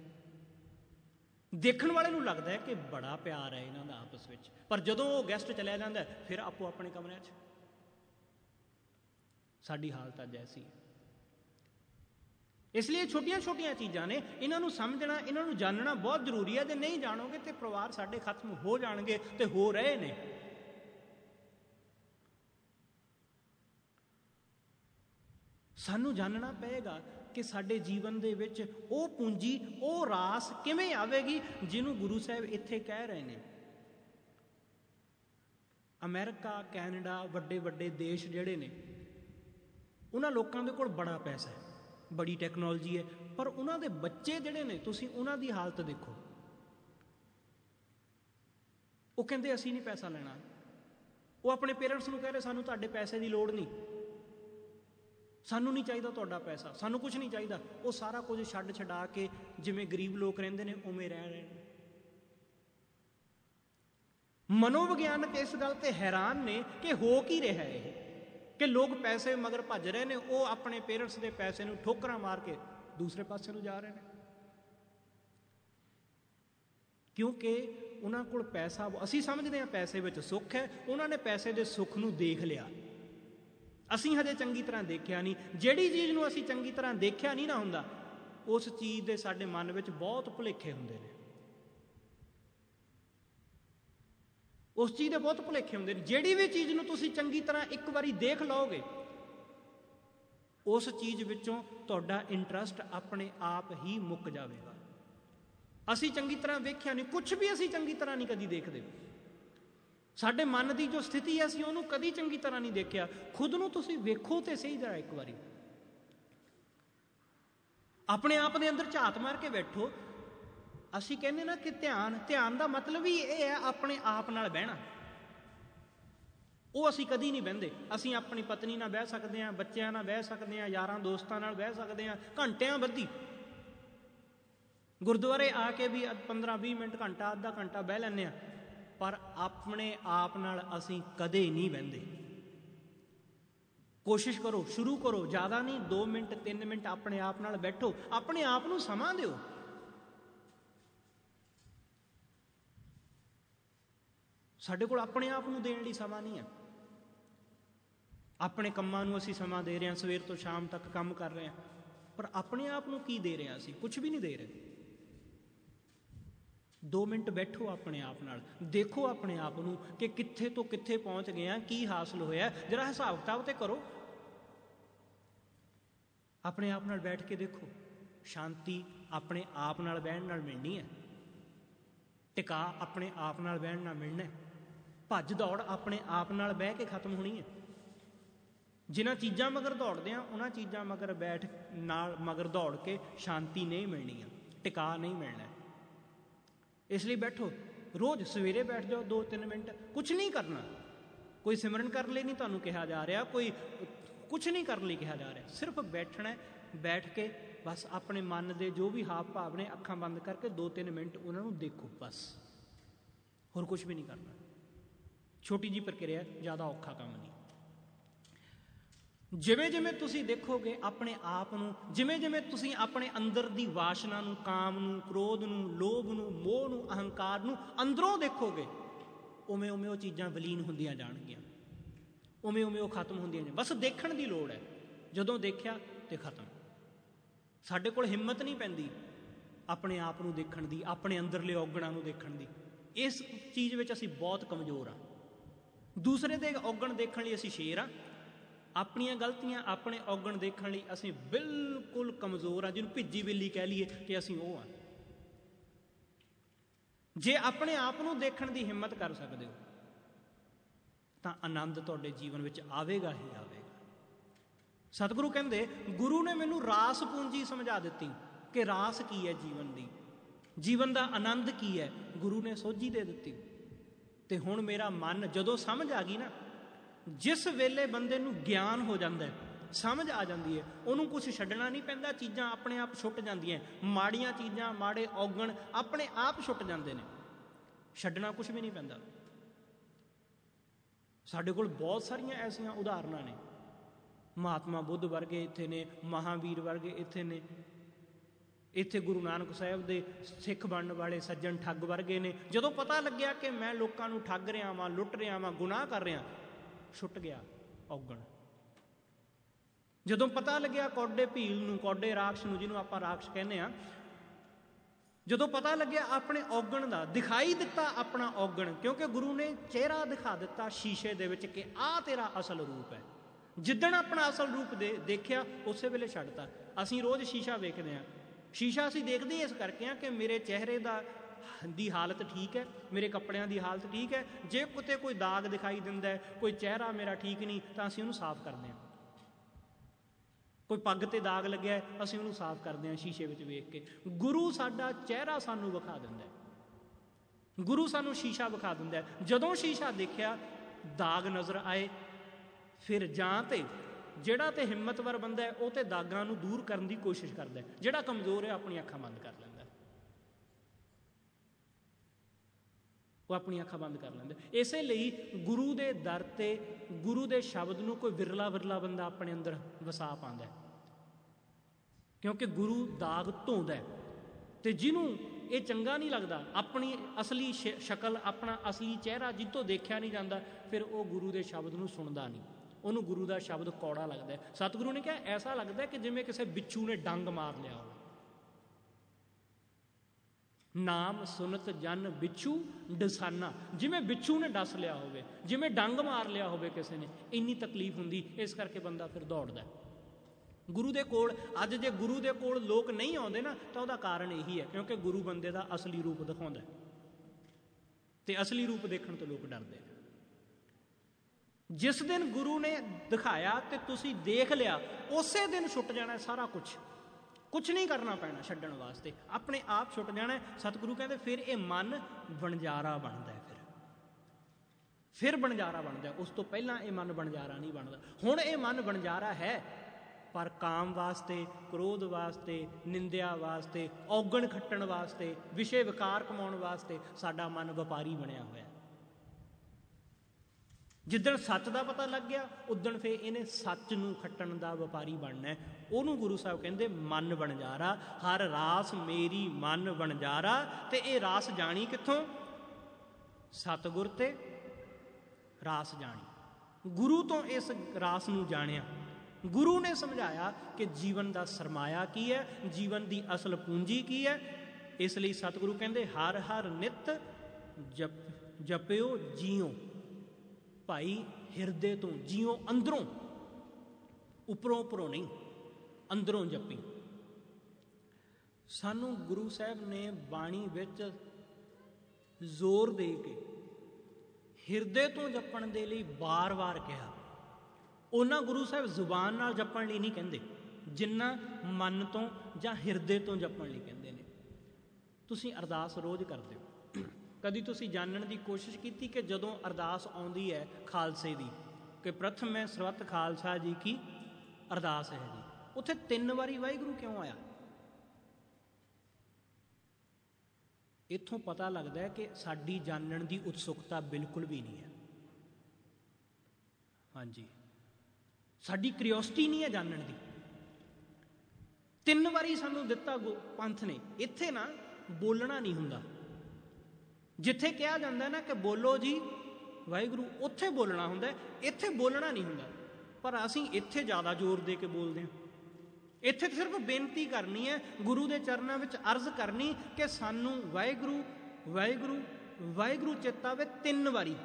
ਦੇਖਣ ਵਾਲੇ ਨੂੰ ਲੱਗਦਾ ਹੈ ਕਿ ਬੜਾ ਪਿਆਰ ਹੈ ਇਹਨਾਂ ਦਾ ਆਪਸ ਵਿੱਚ। ਪਰ ਜਦੋਂ ਉਹ ਗੈਸਟ ਚਲਿਆ ਜਾਂਦਾ ਫਿਰ ਆਪੋ ਆਪਣੇ ਕਮਰਿਆਂ 'ਚ। ਸਾਡੀ ਹਾਲਤ ਅੱਜ ਐਸੀ ਹੈ। ਇਸ ਲਈ ਛੋਟੀਆਂ-ਛੋਟੀਆਂ ਚੀਜ਼ਾਂ ਨੇ। ਇਹਨਾਂ ਨੂੰ ਸਮਝਣਾ, ਇਹਨਾਂ ਨੂੰ ਜਾਣਨਾ ਬਹੁਤ ਜ਼ਰੂਰੀ ਹੈ। ਜੇ ਨਹੀਂ ਜਾਣੋਗੇ ਤੇ ਪਰਿਵਾਰ ਸਾਡੇ ਖਤਮ ਹੋ ਜਾਣਗੇ ਤੇ ਹੋ ਰਹੇ ਨੇ। ਸਾਨੂੰ ਜਾਣਨਾ ਪਏਗਾ ਕਿ ਸਾਡੇ ਜੀਵਨ ਦੇ ਵਿੱਚ ਉਹ ਪੂੰਜੀ, ਉਹ ਰਾਸ ਕਿਵੇਂ ਆਵੇਗੀ ਜਿਹਨੂੰ ਗੁਰੂ ਸਾਹਿਬ ਇੱਥੇ ਕਹਿ ਰਹੇ ਨੇ। ਅਮਰੀਕਾ, ਕੈਨੇਡਾ ਵੱਡੇ ਵੱਡੇ ਦੇਸ਼ ਜਿਹੜੇ ਨੇ, ਉਹਨਾਂ ਲੋਕਾਂ ਦੇ ਕੋਲ ਬੜਾ ਪੈਸਾ ਹੈ। ਬੜੀ ਟੈਕਨੋਲੋਜੀ ਹੈ, ਪਰ ਉਹਨਾਂ ਦੇ ਬੱਚੇ ਜਿਹੜੇ ਨੇ, ਤੁਸੀਂ ਉਹਨਾਂ ਦੀ ਹਾਲਤ ਦੇਖੋ। ਉਹ ਕਹਿੰਦੇ, ਅਸੀਂ ਨਹੀਂ ਪੈਸਾ ਲੈਣਾ। ਉਹ ਆਪਣੇ ਪੇਰੈਂਟਸ ਨੂੰ ਕਹਿ ਰਹੇ, ਸਾਨੂੰ ਤੁਹਾਡੇ ਪੈਸੇ ਦੀ ਲੋੜ ਨਹੀਂ। ਸਾਨੂੰ ਨਹੀਂ ਚਾਹੀਦਾ ਤੁਹਾਡਾ ਪੈਸਾ। ਸਾਨੂੰ ਕੁਝ ਨਹੀਂ ਚਾਹੀਦਾ। ਉਹ ਸਾਰਾ ਕੁਝ ਛੱਡ ਛਡਾ ਕੇ, ਜਿਵੇਂ ਗਰੀਬ ਲੋਕ ਰਹਿੰਦੇ ਨੇ, ਉਵੇਂ ਰਹਿ ਰਹੇ ਨੇ। ਮਨੋਵਿਗਿਆਨਕ ਇਸ ਗੱਲ ਤੇ ਹੈਰਾਨ ਨੇ ਕਿ ਹੋ ਕੀ ਰਿਹਾ ਇਹ। ਕਿ ਲੋਕ ਪੈਸੇ ਮਗਰ ਭੱਜ ਰਹੇ ਨੇ, ਉਹ ਆਪਣੇ ਪੇਰੈਂਟਸ ਦੇ ਪੈਸੇ ਨੂੰ ਠੋਕਰਾਂ ਮਾਰ ਕੇ ਦੂਸਰੇ ਪਾਸੇ ਨੂੰ ਜਾ ਰਹੇ ਨੇ। ਕਿਉਂਕਿ ਉਹਨਾਂ ਕੋਲ ਪੈਸਾ, ਅਸੀਂ ਸਮਝਦੇ ਹਾਂ ਪੈਸੇ ਵਿੱਚ ਸੁੱਖ ਹੈ, ਉਹਨਾਂ ਨੇ ਪੈਸੇ ਦੇ ਸੁੱਖ ਨੂੰ ਦੇਖ ਲਿਆ। ਅਸੀਂ ਹਜੇ ਚੰਗੀ ਤਰ੍ਹਾਂ ਦੇਖਿਆ ਨਹੀਂ, ਜਿਹੜੀ ਚੀਜ਼ ਨੂੰ ਅਸੀਂ ਚੰਗੀ ਤਰ੍ਹਾਂ ਦੇਖਿਆ ਨਹੀਂ ਨਾ ਹੁੰਦਾ, ਉਸ ਚੀਜ਼ ਦੇ ਸਾਡੇ ਮਨ ਵਿੱਚ ਬਹੁਤ ਭੁਲੇਖੇ ਹੁੰਦੇ ਨੇ। ਉਸ ਚੀਜ਼ ਦੇ ਬਹੁਤ ਭੁਲੇਖੇ ਹੁੰਦੇ ਨੇ। ਜਿਹੜੀ ਵੀ ਚੀਜ਼ ਨੂੰ ਤੁਸੀਂ ਚੰਗੀ ਤਰ੍ਹਾਂ ਇੱਕ ਵਾਰੀ ਦੇਖ ਲਓਗੇ, ਉਸ ਚੀਜ਼ ਵਿੱਚੋਂ ਤੁਹਾਡਾ ਇੰਟਰਸਟ ਆਪਣੇ ਆਪ ਹੀ ਮੁੱਕ ਜਾਵੇਗਾ। ਅਸੀਂ ਚੰਗੀ ਤਰ੍ਹਾਂ ਵੇਖਿਆ ਨਹੀਂ ਕੁਝ ਵੀ ਅਸੀਂ ਚੰਗੀ ਤਰ੍ਹਾਂ ਨਹੀਂ ਕਦੀ ਦੇਖਦੇ। ਸਾਡੇ ਮਨ ਦੀ ਜੋ ਸਥਿਤੀ ਹੈ, ਅਸੀਂ ਉਹਨੂੰ ਕਦੀ ਚੰਗੀ ਤਰ੍ਹਾਂ ਨਹੀਂ ਦੇਖਿਆ। ਖੁਦ ਨੂੰ ਤੁਸੀਂ ਵੇਖੋ ਤੇ ਸਹੀ ਜਰਾ ਇੱਕ ਵਾਰੀ। ਆਪਣੇ ਆਪ ਦੇ ਅੰਦਰ ਝਾਤ ਮਾਰ ਕੇ ਬੈਠੋ ਅਸੀਂ ਕਹਿੰਦੇ ਨਾ ਕਿ ਧਿਆਨ ਧਿਆਨ ਦਾ ਮਤਲਬ ਹੀ ਇਹ ਹੈ ਆਪਣੇ ਆਪ ਨਾਲ ਬਹਿਣਾ। ਉਹ ਅਸੀਂ ਕਦੀ ਨਹੀਂ ਬਹਿੰਦੇ। ਅਸੀਂ ਆਪਣੀ ਪਤਨੀ ਨਾਲ ਬਹਿ ਸਕਦੇ ਹਾਂ, ਬੱਚਿਆਂ ਨਾਲ ਬਹਿ ਸਕਦੇ ਹਾਂ, ਯਾਰਾਂ ਦੋਸਤਾਂ ਨਾਲ ਬਹਿ ਸਕਦੇ ਹਾਂ, ਘੰਟਿਆਂ ਬੱਧੀ। ਗੁਰਦੁਆਰੇ ਆ ਕੇ ਵੀ 15 20 ਮਿੰਟ ਘੰਟਾ, ਅੱਧਾ ਘੰਟਾ ਬਹਿ ਲੈਂਦੇ ਆ ਪਰ ਆਪਣੇ ਆਪ ਨਾਲ ਅਸੀਂ ਕਦੇ ਨਹੀਂ ਬਹਿੰਦੇ। ਕੋਸ਼ਿਸ਼ ਕਰੋ, ਸ਼ੁਰੂ ਕਰੋ। ਜ਼ਿਆਦਾ ਨਹੀਂ 2 ਮਿੰਟ 3 ਮਿੰਟ ਆਪਣੇ ਆਪ ਨਾਲ ਬੈਠੋ। ਆਪਣੇ ਆਪ ਨੂੰ ਸਮਾਂ ਦਿਓ। ਸਾਡੇ ਕੋਲ ਆਪਣੇ ਆਪ ਨੂੰ ਦੇਣ ਲਈ ਸਮਾਂ ਨਹੀਂ ਹੈ। ਆਪਣੇ ਕੰਮਾਂ ਨੂੰ ਅਸੀਂ ਸਮਾਂ ਦੇ ਰਹੇ ਹਾਂ, ਸਵੇਰ ਤੋਂ ਸ਼ਾਮ ਤੱਕ ਕੰਮ ਕਰ ਰਹੇ ਹਾਂ। ਪਰ ਆਪਣੇ ਆਪ ਨੂੰ ਕੀ ਦੇ ਰਹੇ ਹਾਂ ਅਸੀਂ? ਕੁਝ ਵੀ ਨਹੀਂ ਦੇ ਰਹੇ। 2 ਮਿੰਟ ਬੈਠੋ ਆਪਣੇ ਆਪ ਨਾਲ। ਦੇਖੋ ਆਪਣੇ ਆਪ ਨੂੰ ਕਿ ਕਿੱਥੇ ਤੋਂ ਕਿੱਥੇ ਪਹੁੰਚ ਗਏ ਆ ਕੀ ਹਾਸਲ ਹੋਇਆ ਜਰਾ ਹਿਸਾਬ ਕਿਤਾਬ ਤੇ ਕਰੋ। ਆਪਣੇ ਆਪ ਨਾਲ ਬੈਠ ਕੇ ਦੇਖੋ। ਸ਼ਾਂਤੀ ਆਪਣੇ ਆਪ ਨਾਲ ਬਹਿਣ ਨਾਲ ਮਿਲਣੀ ਹੈ। ਟਿਕਾ ਆਪਣੇ ਆਪ ਨਾਲ ਬਹਿਣ ਨਾਲ ਮਿਲਣਾ ਹੈ। ਭੱਜ ਦੌੜ ਆਪਣੇ ਆਪ ਨਾਲ ਬਹਿ ਕੇ ਖਤਮ ਹੋਣੀ ਹੈ। ਜਿਨ੍ਹਾਂ ਚੀਜ਼ਾਂ ਮਗਰ ਦੌੜਦੇ ਆ ਉਹਨਾਂ ਚੀਜ਼ਾਂ ਮਗਰ ਬੈਠ ਨਾਲ ਮਗਰ ਦੌੜ ਕੇ ਸ਼ਾਂਤੀ ਨਹੀਂ ਮਿਲਣੀ ਆ, ਟਿਕਾ ਨਹੀਂ ਮਿਲਣਾ। ਇਸ ਲਈ ਬੈਠੋ, ਰੋਜ਼ ਸਵੇਰੇ ਬੈਠ ਜਾਓ 2-3 ਮਿੰਟ ਕੁਝ ਨਹੀਂ ਕਰਨਾ। ਕੋਈ ਸਿਮਰਨ ਕਰਨ ਲਈ ਨਹੀਂ ਤੁਹਾਨੂੰ ਕਿਹਾ ਜਾ ਰਿਹਾ, ਕੋਈ ਕੁਝ ਨਹੀਂ ਕਰਨ ਲਈ ਕਿਹਾ ਜਾ ਰਿਹਾ। ਸਿਰਫ ਬੈਠਣਾ, ਬੈਠ ਕੇ ਬਸ ਆਪਣੇ ਮਨ ਦੇ ਜੋ ਵੀ ਹਾਵ ਭਾਵ ਨੇ ਅੱਖਾਂ ਬੰਦ ਕਰਕੇ 2-3 ਮਿੰਟ ਉਹਨਾਂ ਨੂੰ ਦੇਖੋ ਬਸ। ਹੋਰ ਕੁਝ ਵੀ ਨਹੀਂ ਕਰਨਾ। ਛੋਟੀ ਜੀ ਪ੍ਰਕਿਰਿਆ, ਜ਼ਿਆਦਾ ਔਖਾ ਕੰਮ ਨਹੀਂ। ਜਿਵੇਂ ਜਿਵੇਂ ਤੁਸੀਂ ਦੇਖੋਗੇ ਆਪਣੇ ਆਪ ਨੂੰ, ਜਿਵੇਂ ਜਿਵੇਂ ਤੁਸੀਂ ਆਪਣੇ ਅੰਦਰ ਦੀ ਵਾਸ਼ਨਾ ਨੂੰ, ਕਾਮ ਨੂੰ, ਕ੍ਰੋਧ ਨੂੰ, ਲੋਭ ਨੂੰ, ਮੋਹ ਨੂੰ, ਅਹੰਕਾਰ ਨੂੰ ਅੰਦਰੋਂ ਦੇਖੋਗੇ, ਉਵੇਂ ਉਵੇਂ ਉਹ ਚੀਜ਼ਾਂ ਵਲੀਨ ਹੁੰਦੀਆਂ ਜਾਣਗੀਆਂ। ਉਵੇਂ ਉਵੇਂ ਉਹ ਖਤਮ ਹੁੰਦੀਆਂ ਨੇ ਬਸ ਦੇਖਣ ਦੀ ਲੋੜ ਹੈ। ਜਦੋਂ ਦੇਖਿਆ ਤੇ ਖਤਮ। ਸਾਡੇ ਕੋਲ ਹਿੰਮਤ ਨਹੀਂ ਪੈਂਦੀ ਆਪਣੇ ਆਪ ਨੂੰ ਦੇਖਣ ਦੀ, ਆਪਣੇ ਅੰਦਰਲੇ ਔਗਣਾਂ ਨੂੰ ਦੇਖਣ ਦੀ। ਇਸ ਚੀਜ਼ ਵਿੱਚ ਅਸੀਂ ਬਹੁਤ ਕਮਜ਼ੋਰ ਆ ਦੂਸਰੇ ਦੇ ਔਗਣ ਦੇਖਣ ਲਈ ਅਸੀਂ ਸ਼ੇਰ ਆ। ਆਪਣੀਆਂ ਗਲਤੀਆਂ ਆਪਣੇ ਔਗਣ ਦੇਖਣ ਲਈ ਅਸੀਂ ਬਿਲਕੁਲ ਕਮਜ਼ੋਰ ਆ, ਜਿਹਨੂੰ ਭਿੱਜੀ ਬਿੱਲੀ ਕਹਿ ਲਈਏ ਕਿ ਅਸੀਂ ਉਹ ਆ। ਜੇ ਆਪਣੇ ਆਪ ਨੂੰ ਦੇਖਣ ਦੀ ਹਿੰਮਤ ਕਰ ਸਕਦੇ ਹੋ, ਤਾਂ ਆਨੰਦ ਤੁਹਾਡੇ ਜੀਵਨ ਵਿੱਚ ਆਵੇਗਾ ਹੀ ਆਵੇਗਾ। ਸਤਿਗੁਰੂ ਕਹਿੰਦੇ, ਗੁਰੂ ਨੇ ਮੈਨੂੰ ਰਾਸ ਪੂੰਜੀ ਸਮਝਾ ਦਿੱਤੀ ਕਿ ਰਾਸ ਕੀ ਹੈ ਜੀਵਨ ਦੀ? ਜੀਵਨ ਦਾ ਆਨੰਦ ਕੀ ਹੈ? ਗੁਰੂ ਨੇ ਸੋਝੀ ਦੇ ਦਿੱਤੀ। ਤੇ ਹੁਣ ਮੇਰਾ ਮਨ ਜਦੋਂ ਸਮਝ ਆ ਗਈ ਨਾ, ਜਿਸ ਵੇਲੇ ਬੰਦੇ ਨੂੰ ਗਿਆਨ ਹੋ ਜਾਂਦਾ ਹੈ, ਸਮਝ ਆ ਜਾਂਦੀ ਹੈ, ਉਹਨੂੰ ਕੁਝ ਛੱਡਣਾ ਨਹੀਂ ਪੈਂਦਾ, ਚੀਜ਼ਾਂ ਆਪਣੇ ਆਪ ਛੁੱਟ ਜਾਂਦੀਆਂ ਮਾੜੀਆਂ ਚੀਜ਼ਾਂ, ਮਾੜੇ ਔਗਣ ਆਪਣੇ ਆਪ ਛੁੱਟ ਜਾਂਦੇ ਨੇ। ਛੱਡਣਾ ਕੁਝ ਵੀ ਨਹੀਂ ਪੈਂਦਾ। ਸਾਡੇ ਕੋਲ ਬਹੁਤ ਸਾਰੀਆਂ ਐਸੀਆਂ ਉਦਾਹਰਨਾਂ ਨੇ। ਮਹਾਤਮਾ ਬੁੱਧ ਵਰਗੇ ਇੱਥੇ ਨੇ, ਮਹਾਵੀਰ ਵਰਗੇ ਇੱਥੇ ਨੇ। ਇੱਥੇ ਗੁਰੂ ਨਾਨਕ ਸਾਹਿਬ ਦੇ ਸਿੱਖ ਬਣਨ ਵਾਲੇ ਸੱਜਣ ਠੱਗ ਵਰਗੇ ਨੇ। ਜਦੋਂ ਪਤਾ ਲੱਗਿਆ ਕਿ ਮੈਂ ਲੋਕਾਂ ਨੂੰ ਠੱਗ ਰਿਹਾ ਵਾਂ, ਲੁੱਟ ਰਿਹਾ ਵਾਂ, ਗੁਨਾਹ ਕਰ ਰਿਹਾ, ਛੁੱਟ ਗਿਆ ਔਗਣ। ਜਦੋਂ ਪਤਾ ਲੱਗਿਆ ਕੌਡੇ ਭੀਲ ਨੂੰ, ਕੌਡੇ ਰਾਖਸ਼ ਨੂੰ, ਜਿਹਨੂੰ ਆਪਾਂ ਰਾਖਸ਼ ਕਹਿੰਦੇ ਆ ਜਦੋਂ ਪਤਾ ਲੱਗਿਆ ਆਪਣੇ ਔਗਣ ਦਾ, ਦਿਖਾਈ ਦਿੱਤਾ ਆਪਣਾ ਔਗਣ, ਕਿਉਂਕਿ ਗੁਰੂ ਨੇ ਚਿਹਰਾ ਦਿਖਾ ਦਿੱਤਾ ਸ਼ੀਸ਼ੇ ਦੇ ਵਿੱਚ ਕਿ ਆਹ ਤੇਰਾ ਅਸਲ ਰੂਪ ਹੈ। ਜਿੱਦਣ ਆਪਣਾ ਅਸਲ ਰੂਪ ਦੇ ਦੇਖਿਆ, ਉਸੇ ਵੇਲੇ ਛੱਡਤਾ। ਅਸੀਂ ਰੋਜ਼ ਸ਼ੀਸ਼ਾ ਵੇਖਦੇ ਆ ਸ਼ੀਸ਼ਾ ਅਸੀਂ ਦੇਖਦੇ ਇਸ ਕਰਕੇ ਆ ਕਿ ਮੇਰੇ ਚਿਹਰੇ ਦਾ ਦੀ ਹਾਲਤ ਠੀਕ ਹੈ, ਮੇਰੇ ਕੱਪੜਿਆਂ ਦੀ ਹਾਲਤ ਠੀਕ ਹੈ। ਜੇ ਕਿਤੇ ਕੋਈ ਦਾਗ ਦਿਖਾਈ ਦਿੰਦਾ ਹੈ, ਕੋਈ ਚਿਹਰਾ ਮੇਰਾ ਠੀਕ ਨਹੀਂ, ਤਾਂ ਅਸੀਂ ਉਹਨੂੰ ਸਾਫ਼ ਕਰਦੇ ਹਾਂ। ਕੋਈ ਪੱਗ ਤੇ ਦਾਗ ਲੱਗਿਆ ਹੈ, ਅਸੀਂ ਉਹਨੂੰ ਸਾਫ਼ ਕਰਦੇ ਹਾਂ ਸ਼ੀਸ਼ੇ ਵਿੱਚ ਵੇਖ ਕੇ। ਗੁਰੂ ਸਾਡਾ ਚਿਹਰਾ ਸਾਨੂੰ ਵਿਖਾ ਦਿੰਦਾ ਹੈ। ਗੁਰੂ ਸਾਨੂੰ ਸ਼ੀਸ਼ਾ ਵਿਖਾ ਦਿੰਦਾ ਹੈ। ਜਦੋਂ ਸ਼ੀਸ਼ਾ ਦੇਖਿਆ, ਦਾਗ ਨਜ਼ਰ ਆਏ, ਫਿਰ ਜਾਂ ਤੇ ਜਿਹੜਾ ਤੇ ਹਿੰਮਤਵਰ ਬੰਦਾ ਹੈ, ਉਹ ਤੇ ਦਾਗਾਂ ਨੂੰ ਦੂਰ ਕਰਨ ਦੀ ਕੋਸ਼ਿਸ਼ ਕਰਦਾ ਹੈ। ਜਿਹੜਾ ਕਮਜ਼ੋਰ ਹੈ ਆਪਣੀ ਅੱਖਾਂ ਬੰਦ ਕਰ ਲੈਂਦਾ ਉਹ ਆਪਣੀ ਅੱਖਾਂ ਬੰਦ ਕਰ ਲੈਂਦਾ ਇਸੇ ਲਈ ਗੁਰੂ ਦੇ ਦਰ ਤੇ ਗੁਰੂ ਦੇ ਸ਼ਬਦ ਨੂੰ ਕੋਈ ਵਿਰਲਾ ਵਿਰਲਾ ਬੰਦਾ ਆਪਣੇ ਅੰਦਰ ਵਸਾ ਪਾਉਂਦਾ ਕਿਉਂਕਿ ਗੁਰੂ ਦਾਗ ਧੋਂਦਾ ਤੇ ਜਿਹਨੂੰ ਇਹ ਚੰਗਾ ਨਹੀਂ ਲੱਗਦਾ, ਆਪਣੀ ਅਸਲੀ ਸ਼ਕਲ, ਆਪਣਾ ਅਸਲੀ ਚਿਹਰਾ ਜਿੱਤੋਂ ਦੇਖਿਆ ਨਹੀਂ ਜਾਂਦਾ, ਫਿਰ ਉਹ ਗੁਰੂ ਦੇ ਸ਼ਬਦ ਨੂੰ ਸੁਣਦਾ ਨਹੀਂ। ਉਹਨੂੰ ਗੁਰੂ ਦਾ ਸ਼ਬਦ ਕੌੜਾ ਲੱਗਦਾ ਹੈ। ਸਤਿਗੁਰੂ ਨੇ ਕਿਹਾ, ਐਸਾ ਲੱਗਦਾ ਕਿ ਜਿਵੇਂ ਕਿਸੇ ਬਿੱਛੂ ਨੇ ਡੰਗ ਮਾਰ ਲਿਆ ਹੋਵੇ। ਨਾਮ ਸੁਨਤ ਜਨ ਬਿੱਛੂ ਡਸਾਨਾ। ਜਿਵੇਂ ਬਿੱਛੂ ਨੇ ਡਸ ਲਿਆ ਹੋਵੇ, ਜਿਵੇਂ ਡੰਗ ਮਾਰ ਲਿਆ ਹੋਵੇ ਕਿਸੇ ਨੇ, ਇੰਨੀ ਤਕਲੀਫ ਹੁੰਦੀ, ਇਸ ਕਰਕੇ ਬੰਦਾ ਫਿਰ ਦੌੜਦਾ ਗੁਰੂ ਦੇ ਕੋਲ, ਅੱਜ ਜੇ ਗੁਰੂ ਦੇ ਕੋਲ ਲੋਕ ਨਹੀਂ ਆਉਂਦੇ ਨਾ, ਤਾਂ ਉਹਦਾ ਕਾਰਨ ਇਹੀ ਹੈ, ਕਿਉਂਕਿ ਗੁਰੂ ਬੰਦੇ ਦਾ ਅਸਲੀ ਰੂਪ ਦਿਖਾਉਂਦਾ ਤੇ ਅਸਲੀ ਰੂਪ ਦੇਖਣ ਤੋਂ ਲੋਕ ਡਰਦੇ ਨੇ। ਜਿਸ ਦਿਨ ਗੁਰੂ ਨੇ ਦਿਖਾਇਆ ਤੇ ਤੁਸੀਂ ਦੇਖ ਲਿਆ, ਉਸੇ ਦਿਨ ਛੁੱਟ ਜਾਣਾ ਸਾਰਾ ਕੁਝ ਕੁਝ ਨਹੀਂ ਕਰਨਾ ਪੈਣਾ ਛੱਡਣ ਵਾਸਤੇ। ਆਪਣੇ ਆਪ ਛੁੱਟ ਜਾਣਾ ਸਤਿਗੁਰੂ ਕਹਿੰਦੇ, ਫਿਰ ਇਹ ਮਨ ਵਣਜਾਰਾ ਬਣਦਾ ਹੈ ਫਿਰ। ਫਿਰ ਬਣਜਾਰਾ ਬਣਦਾ ਉਸ ਤੋਂ ਪਹਿਲਾਂ ਇਹ ਮਨ ਬਣਜਾਰਾ ਨਹੀਂ ਬਣਦਾ। ਹੁਣ ਇਹ ਮਨ ਬਣਜਾਰਾ ਹੈ, ਪਰ ਕਾਮ ਵਾਸਤੇ, ਕ੍ਰੋਧ ਵਾਸਤੇ, ਨਿੰਦਿਆ ਵਾਸਤੇ, ਔਗਣ ਖੱਟਣ ਵਾਸਤੇ, ਵਿਸ਼ੇ ਵਿਕਾਰ ਕਮਾਉਣ ਵਾਸਤੇ ਸਾਡਾ ਮਨ ਵਪਾਰੀ ਬਣਿਆ ਹੋਇਆ ਜਿੱਦਣ ਸੱਚ ਦਾ ਪਤਾ ਲੱਗ ਗਿਆ, ਉਦਣ ਫੇ ਇਹਨੇ ਸੱਚ ਨੂੰ ਖੱਟਣ ਦਾ ਵਪਾਰੀ ਬਣਨਾ ਉਹਨੂੰ ਗੁਰੂ ਸਾਹਿਬ ਕਹਿੰਦੇ, ਮਨ ਬਣਜਾਰਾ ਹਰ ਰਾਸ ਮੇਰੀ ਮਨ ਬਣਜਾਰਾ ਤੇ ਇਹ ਰਾਸ ਜਾਣੀ ਕਿੱਥੋਂ? ਸਤਗੁਰ ਤੇ ਰਾਸ ਜਾਣੀ। ਗੁਰੂ ਤੋਂ ਇਸ ਰਾਸ ਨੂੰ ਜਾਣਿਆ। ਗੁਰੂ ਨੇ ਸਮਝਾਇਆ ਕਿ ਜੀਵਨ ਦਾ ਸਰਮਾਇਆ ਕੀ ਹੈ, ਜੀਵਨ ਦੀ ਅਸਲ ਪੂੰਜੀ ਕੀ ਹੈ। ਇਸ ਲਈ ਸਤਿਗੁਰੂ ਕਹਿੰਦੇ, ਹਰ ਹਰ ਨਿਤ ਜਪ ਜਪਿਓ, ਜੀਓ। ਭਾਈ ਹਿਰਦੇ ਤੋਂ ਜੀਓ ਅੰਦਰੋਂ, ਉਪਰੋਂ ਉਪਰੋਂ ਨਹੀਂ, ਅੰਦਰੋਂ ਜਪੀ। ਸਾਨੂੰ ਗੁਰੂ ਸਾਹਿਬ ਨੇ ਬਾਣੀ ਵਿੱਚ ਜ਼ੋਰ ਦੇ ਕੇ ਹਿਰਦੇ ਤੋਂ ਜਪਣ ਦੇ ਲਈ ਬਾਰ-ਬਾਰ ਕਿਹਾ। ਉਹਨਾਂ ਗੁਰੂ ਸਾਹਿਬ ਜ਼ੁਬਾਨ ਨਾਲ ਜਪਣ ਲਈ ਨਹੀਂ ਕਹਿੰਦੇ, ਜਿੰਨਾ ਮਨ ਤੋਂ ਜਾਂ ਹਿਰਦੇ ਤੋਂ ਜਪਣ ਲਈ ਕਹਿੰਦੇ ਨੇ। ਤੁਸੀਂ ਅਰਦਾਸ ਰੋਜ਼ ਕਰਦੇ ਹੋ। ਕਦੀ ਤੁਸੀਂ ਜਾਣਨ ਦੀ ਕੋਸ਼ਿਸ਼ ਕੀਤੀ ਕਿ ਜਦੋਂ ਅਰਦਾਸ ਆਉਂਦੀ ਹੈ ਖਾਲਸੇ ਦੀ, ਕਿ ਪ੍ਰਥਮ ਮੈਂ ਸਰਵਤ ਖਾਲਸਾ ਜੀ ਕੀ ਅਰਦਾਸ ਹੈ ਜੀ? ਉੱਥੇ ਤਿੰਨ ਵਾਰੀ ਵਾਹਿਗੁਰੂ ਕਿਉਂ ਆਇਆ? ਇੱਥੋਂ ਪਤਾ ਲੱਗਦਾ ਹੈ ਕਿ ਸਾਡੀ ਜਾਣਨ ਦੀ ਉਤਸੁਕਤਾ ਬਿਲਕੁਲ ਵੀ ਨਹੀਂ ਹੈ। ਹਾਂਜੀ। ਸਾਡੀ ਕਿਉਰਿਓਸਿਟੀ ਨਹੀਂ ਹੈ ਜਾਣਨ ਦੀ। ਤਿੰਨ ਵਾਰੀ ਸਾਨੂੰ ਦਿੱਤਾ ਪੰਥ ਨੇ। ਇੱਥੇ ਨਾ ਬੋਲਣਾ ਨਹੀਂ ਹੁੰਦਾ। ਜਿੱਥੇ ਕਿਹਾ ਜਾਂਦਾ ਨਾ ਕਿ ਬੋਲੋ ਜੀ, ਵਾਹਿਗੁਰੂ, ਉੱਥੇ ਬੋਲਣਾ ਹੁੰਦਾ ਇੱਥੇ ਬੋਲਣਾ ਨਹੀਂ ਹੁੰਦਾ। ਪਰ ਅਸੀਂ ਇੱਥੇ ਜ਼ਿਆਦਾ ਜ਼ੋਰ ਦੇ ਕੇ ਬੋਲਦੇ ਹਾਂ। ਇੱਥੇ ਸਿਰਫ ਬੇਨਤੀ ਕਰਨੀ ਹੈ, ਗੁਰੂ ਦੇ ਚਰਨਾਂ ਵਿੱਚ ਅਰਜ਼ ਕਰਨੀ ਕਿ ਸਾਨੂੰ ਵਾਹਿਗੁਰੂ ਵਾਹਿਗੁਰੂ ਵਾਹਿਗੁਰੂ ਚੇਤਾਵੇ ਤਿੰਨ ਵਾਰੀ।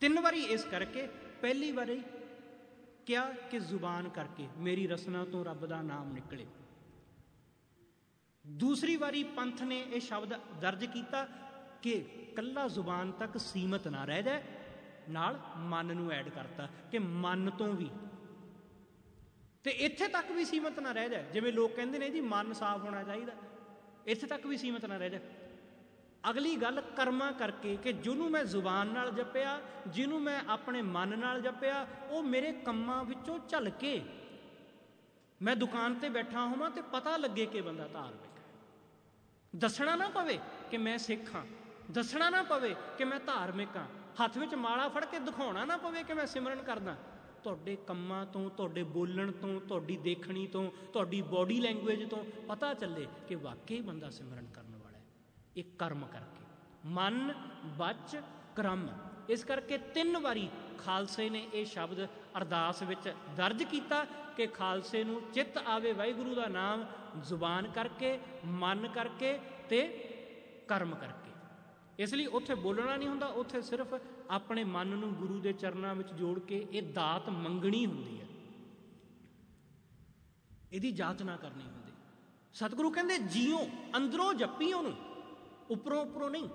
ਤਿੰਨ ਵਾਰੀ ਇਸ ਕਰਕੇ ਪਹਿਲੀ ਵਾਰੀ ਕਿਹਾ ਕਿ ਜ਼ੁਬਾਨ ਕਰਕੇ, ਮੇਰੀ ਰਸਨਾ ਤੋਂ ਰੱਬ ਦਾ ਨਾਮ ਨਿਕਲੇ। ਦੂਸਰੀ ਵਾਰੀ ਪੰਥ ਨੇ ਇਹ ਸ਼ਬਦ ਦਰਜ ਕੀਤਾ ਕਿ ਕੱਲਾ ਜ਼ੁਬਾਨ ਤੱਕ ਸੀਮਤ ਨਾ ਰਹਿ ਜਾਏ, ਨਾਲ ਮਨ ਨੂੰ ਐਡ ਕਰਤਾ ਕਿ ਮਨ ਤੋਂ ਵੀ। ਤੇ ਇੱਥੇ ਤੱਕ ਵੀ ਸੀਮਤ ਨਾ ਰਹਿ ਜਾਏ, ਜਿਵੇਂ ਲੋਕ ਕਹਿੰਦੇ ਨੇ ਜੀ, ਮਨ ਸਾਫ਼ ਹੋਣਾ ਚਾਹੀਦਾ। ਇੱਥੇ ਤੱਕ ਵੀ ਸੀਮਤ ਨਾ ਰਹਿ ਜਾਏ। ਅਗਲੀ ਗੱਲ ਕਰਮਾਂ ਕਰਕੇ ਕਿ ਜਿਹਨੂੰ ਮੈਂ ਜ਼ੁਬਾਨ ਨਾਲ ਜਪਿਆ, ਜਿਹਨੂੰ ਮੈਂ ਆਪਣੇ ਮਨ ਨਾਲ ਜਪਿਆ, ਉਹ ਮੇਰੇ ਕੰਮਾਂ ਵਿੱਚੋਂ ਝਲਕੇ। ਮੈਂ ਦੁਕਾਨ ਤੇ ਬੈਠਾ ਹੋਵਾਂ ਤੇ ਪਤਾ ਲੱਗੇ ਕਿ ਬੰਦਾ ਧਾਰਮਿਕ ਹੈ ਦੱਸਣਾ ਨਾ ਪਵੇ ਕਿ ਮੈਂ ਸਿੱਖ ਹਾਂ। ਦੱਸਣਾ ਨਾ ਪਵੇ ਕਿ ਮੈਂ ਧਾਰਮਿਕ ਹਾਂ। ਹੱਥ ਵਿੱਚ ਮਾਲਾ ਫੜ ਕੇ ਦਿਖਾਉਣਾ ਨਾ ਪਵੇ ਕਿ ਮੈਂ ਸਿਮਰਨ ਕਰਦਾ। ਤੁਹਾਡੇ ਕੰਮਾਂ ਤੋਂ, ਤੁਹਾਡੇ ਬੋਲਣ ਤੋਂ, ਤੁਹਾਡੀ ਦੇਖਣੀ ਤੋਂ, ਤੁਹਾਡੀ ਬਾਡੀ ਲੈਂਗੁਏਜ ਤੋਂ ਪਤਾ ਚੱਲੇ ਕਿ ਵਾਕਈ ਬੰਦਾ ਸਿਮਰਨ ਕਰਨ ਵਾਲਾ ਹੈ। ਇਹ ਕਰਮ ਕਰਕੇ। ਮਨ ਬਚ ਕਰਮ। ਇਸ ਕਰਕੇ ਤਿੰਨ ਵਾਰੀ ਖਾਲਸੇ ਨੇ ਇਹ ਸ਼ਬਦ ਅਰਦਾਸ ਵਿੱਚ ਦਰਜ ਕੀਤਾ ਕਿ ਖਾਲਸੇ ਨੂੰ ਚਿੱਤ ਆਵੇ, ਵਾਹਿਗੁਰੂ ਦਾ ਨਾਮ ਜ਼ੁਬਾਨ ਕਰਕੇ, ਮਨ ਕਰਕੇ ਤੇ ਕਰਮ ਕਰਕੇ। ਇਸ ਲਈ ਉੱਥੇ ਬੋਲਣਾ ਨਹੀਂ ਹੁੰਦਾ, ਉੱਥੇ ਸਿਰਫ ਆਪਣੇ ਮਨ ਨੂੰ ਗੁਰੂ ਦੇ ਚਰਨਾਂ ਵਿੱਚ ਜੋੜ ਕੇ ਇਹ ਦਾਤ ਮੰਗਣੀ ਹੁੰਦੀ ਹੈ। ਇਹਦੀ ਜਾਚਨਾ ਕਰਨੀ ਹੁੰਦੀ। ਸਤਿਗੁਰੂ ਕਹਿੰਦੇ ਜੀਓ ਅੰਦਰੋਂ ਜੱਪੀ ਉਹਨੂੰ। ਉੱਪਰੋਂ ਉੱਪਰੋਂ ਨਹੀਂ,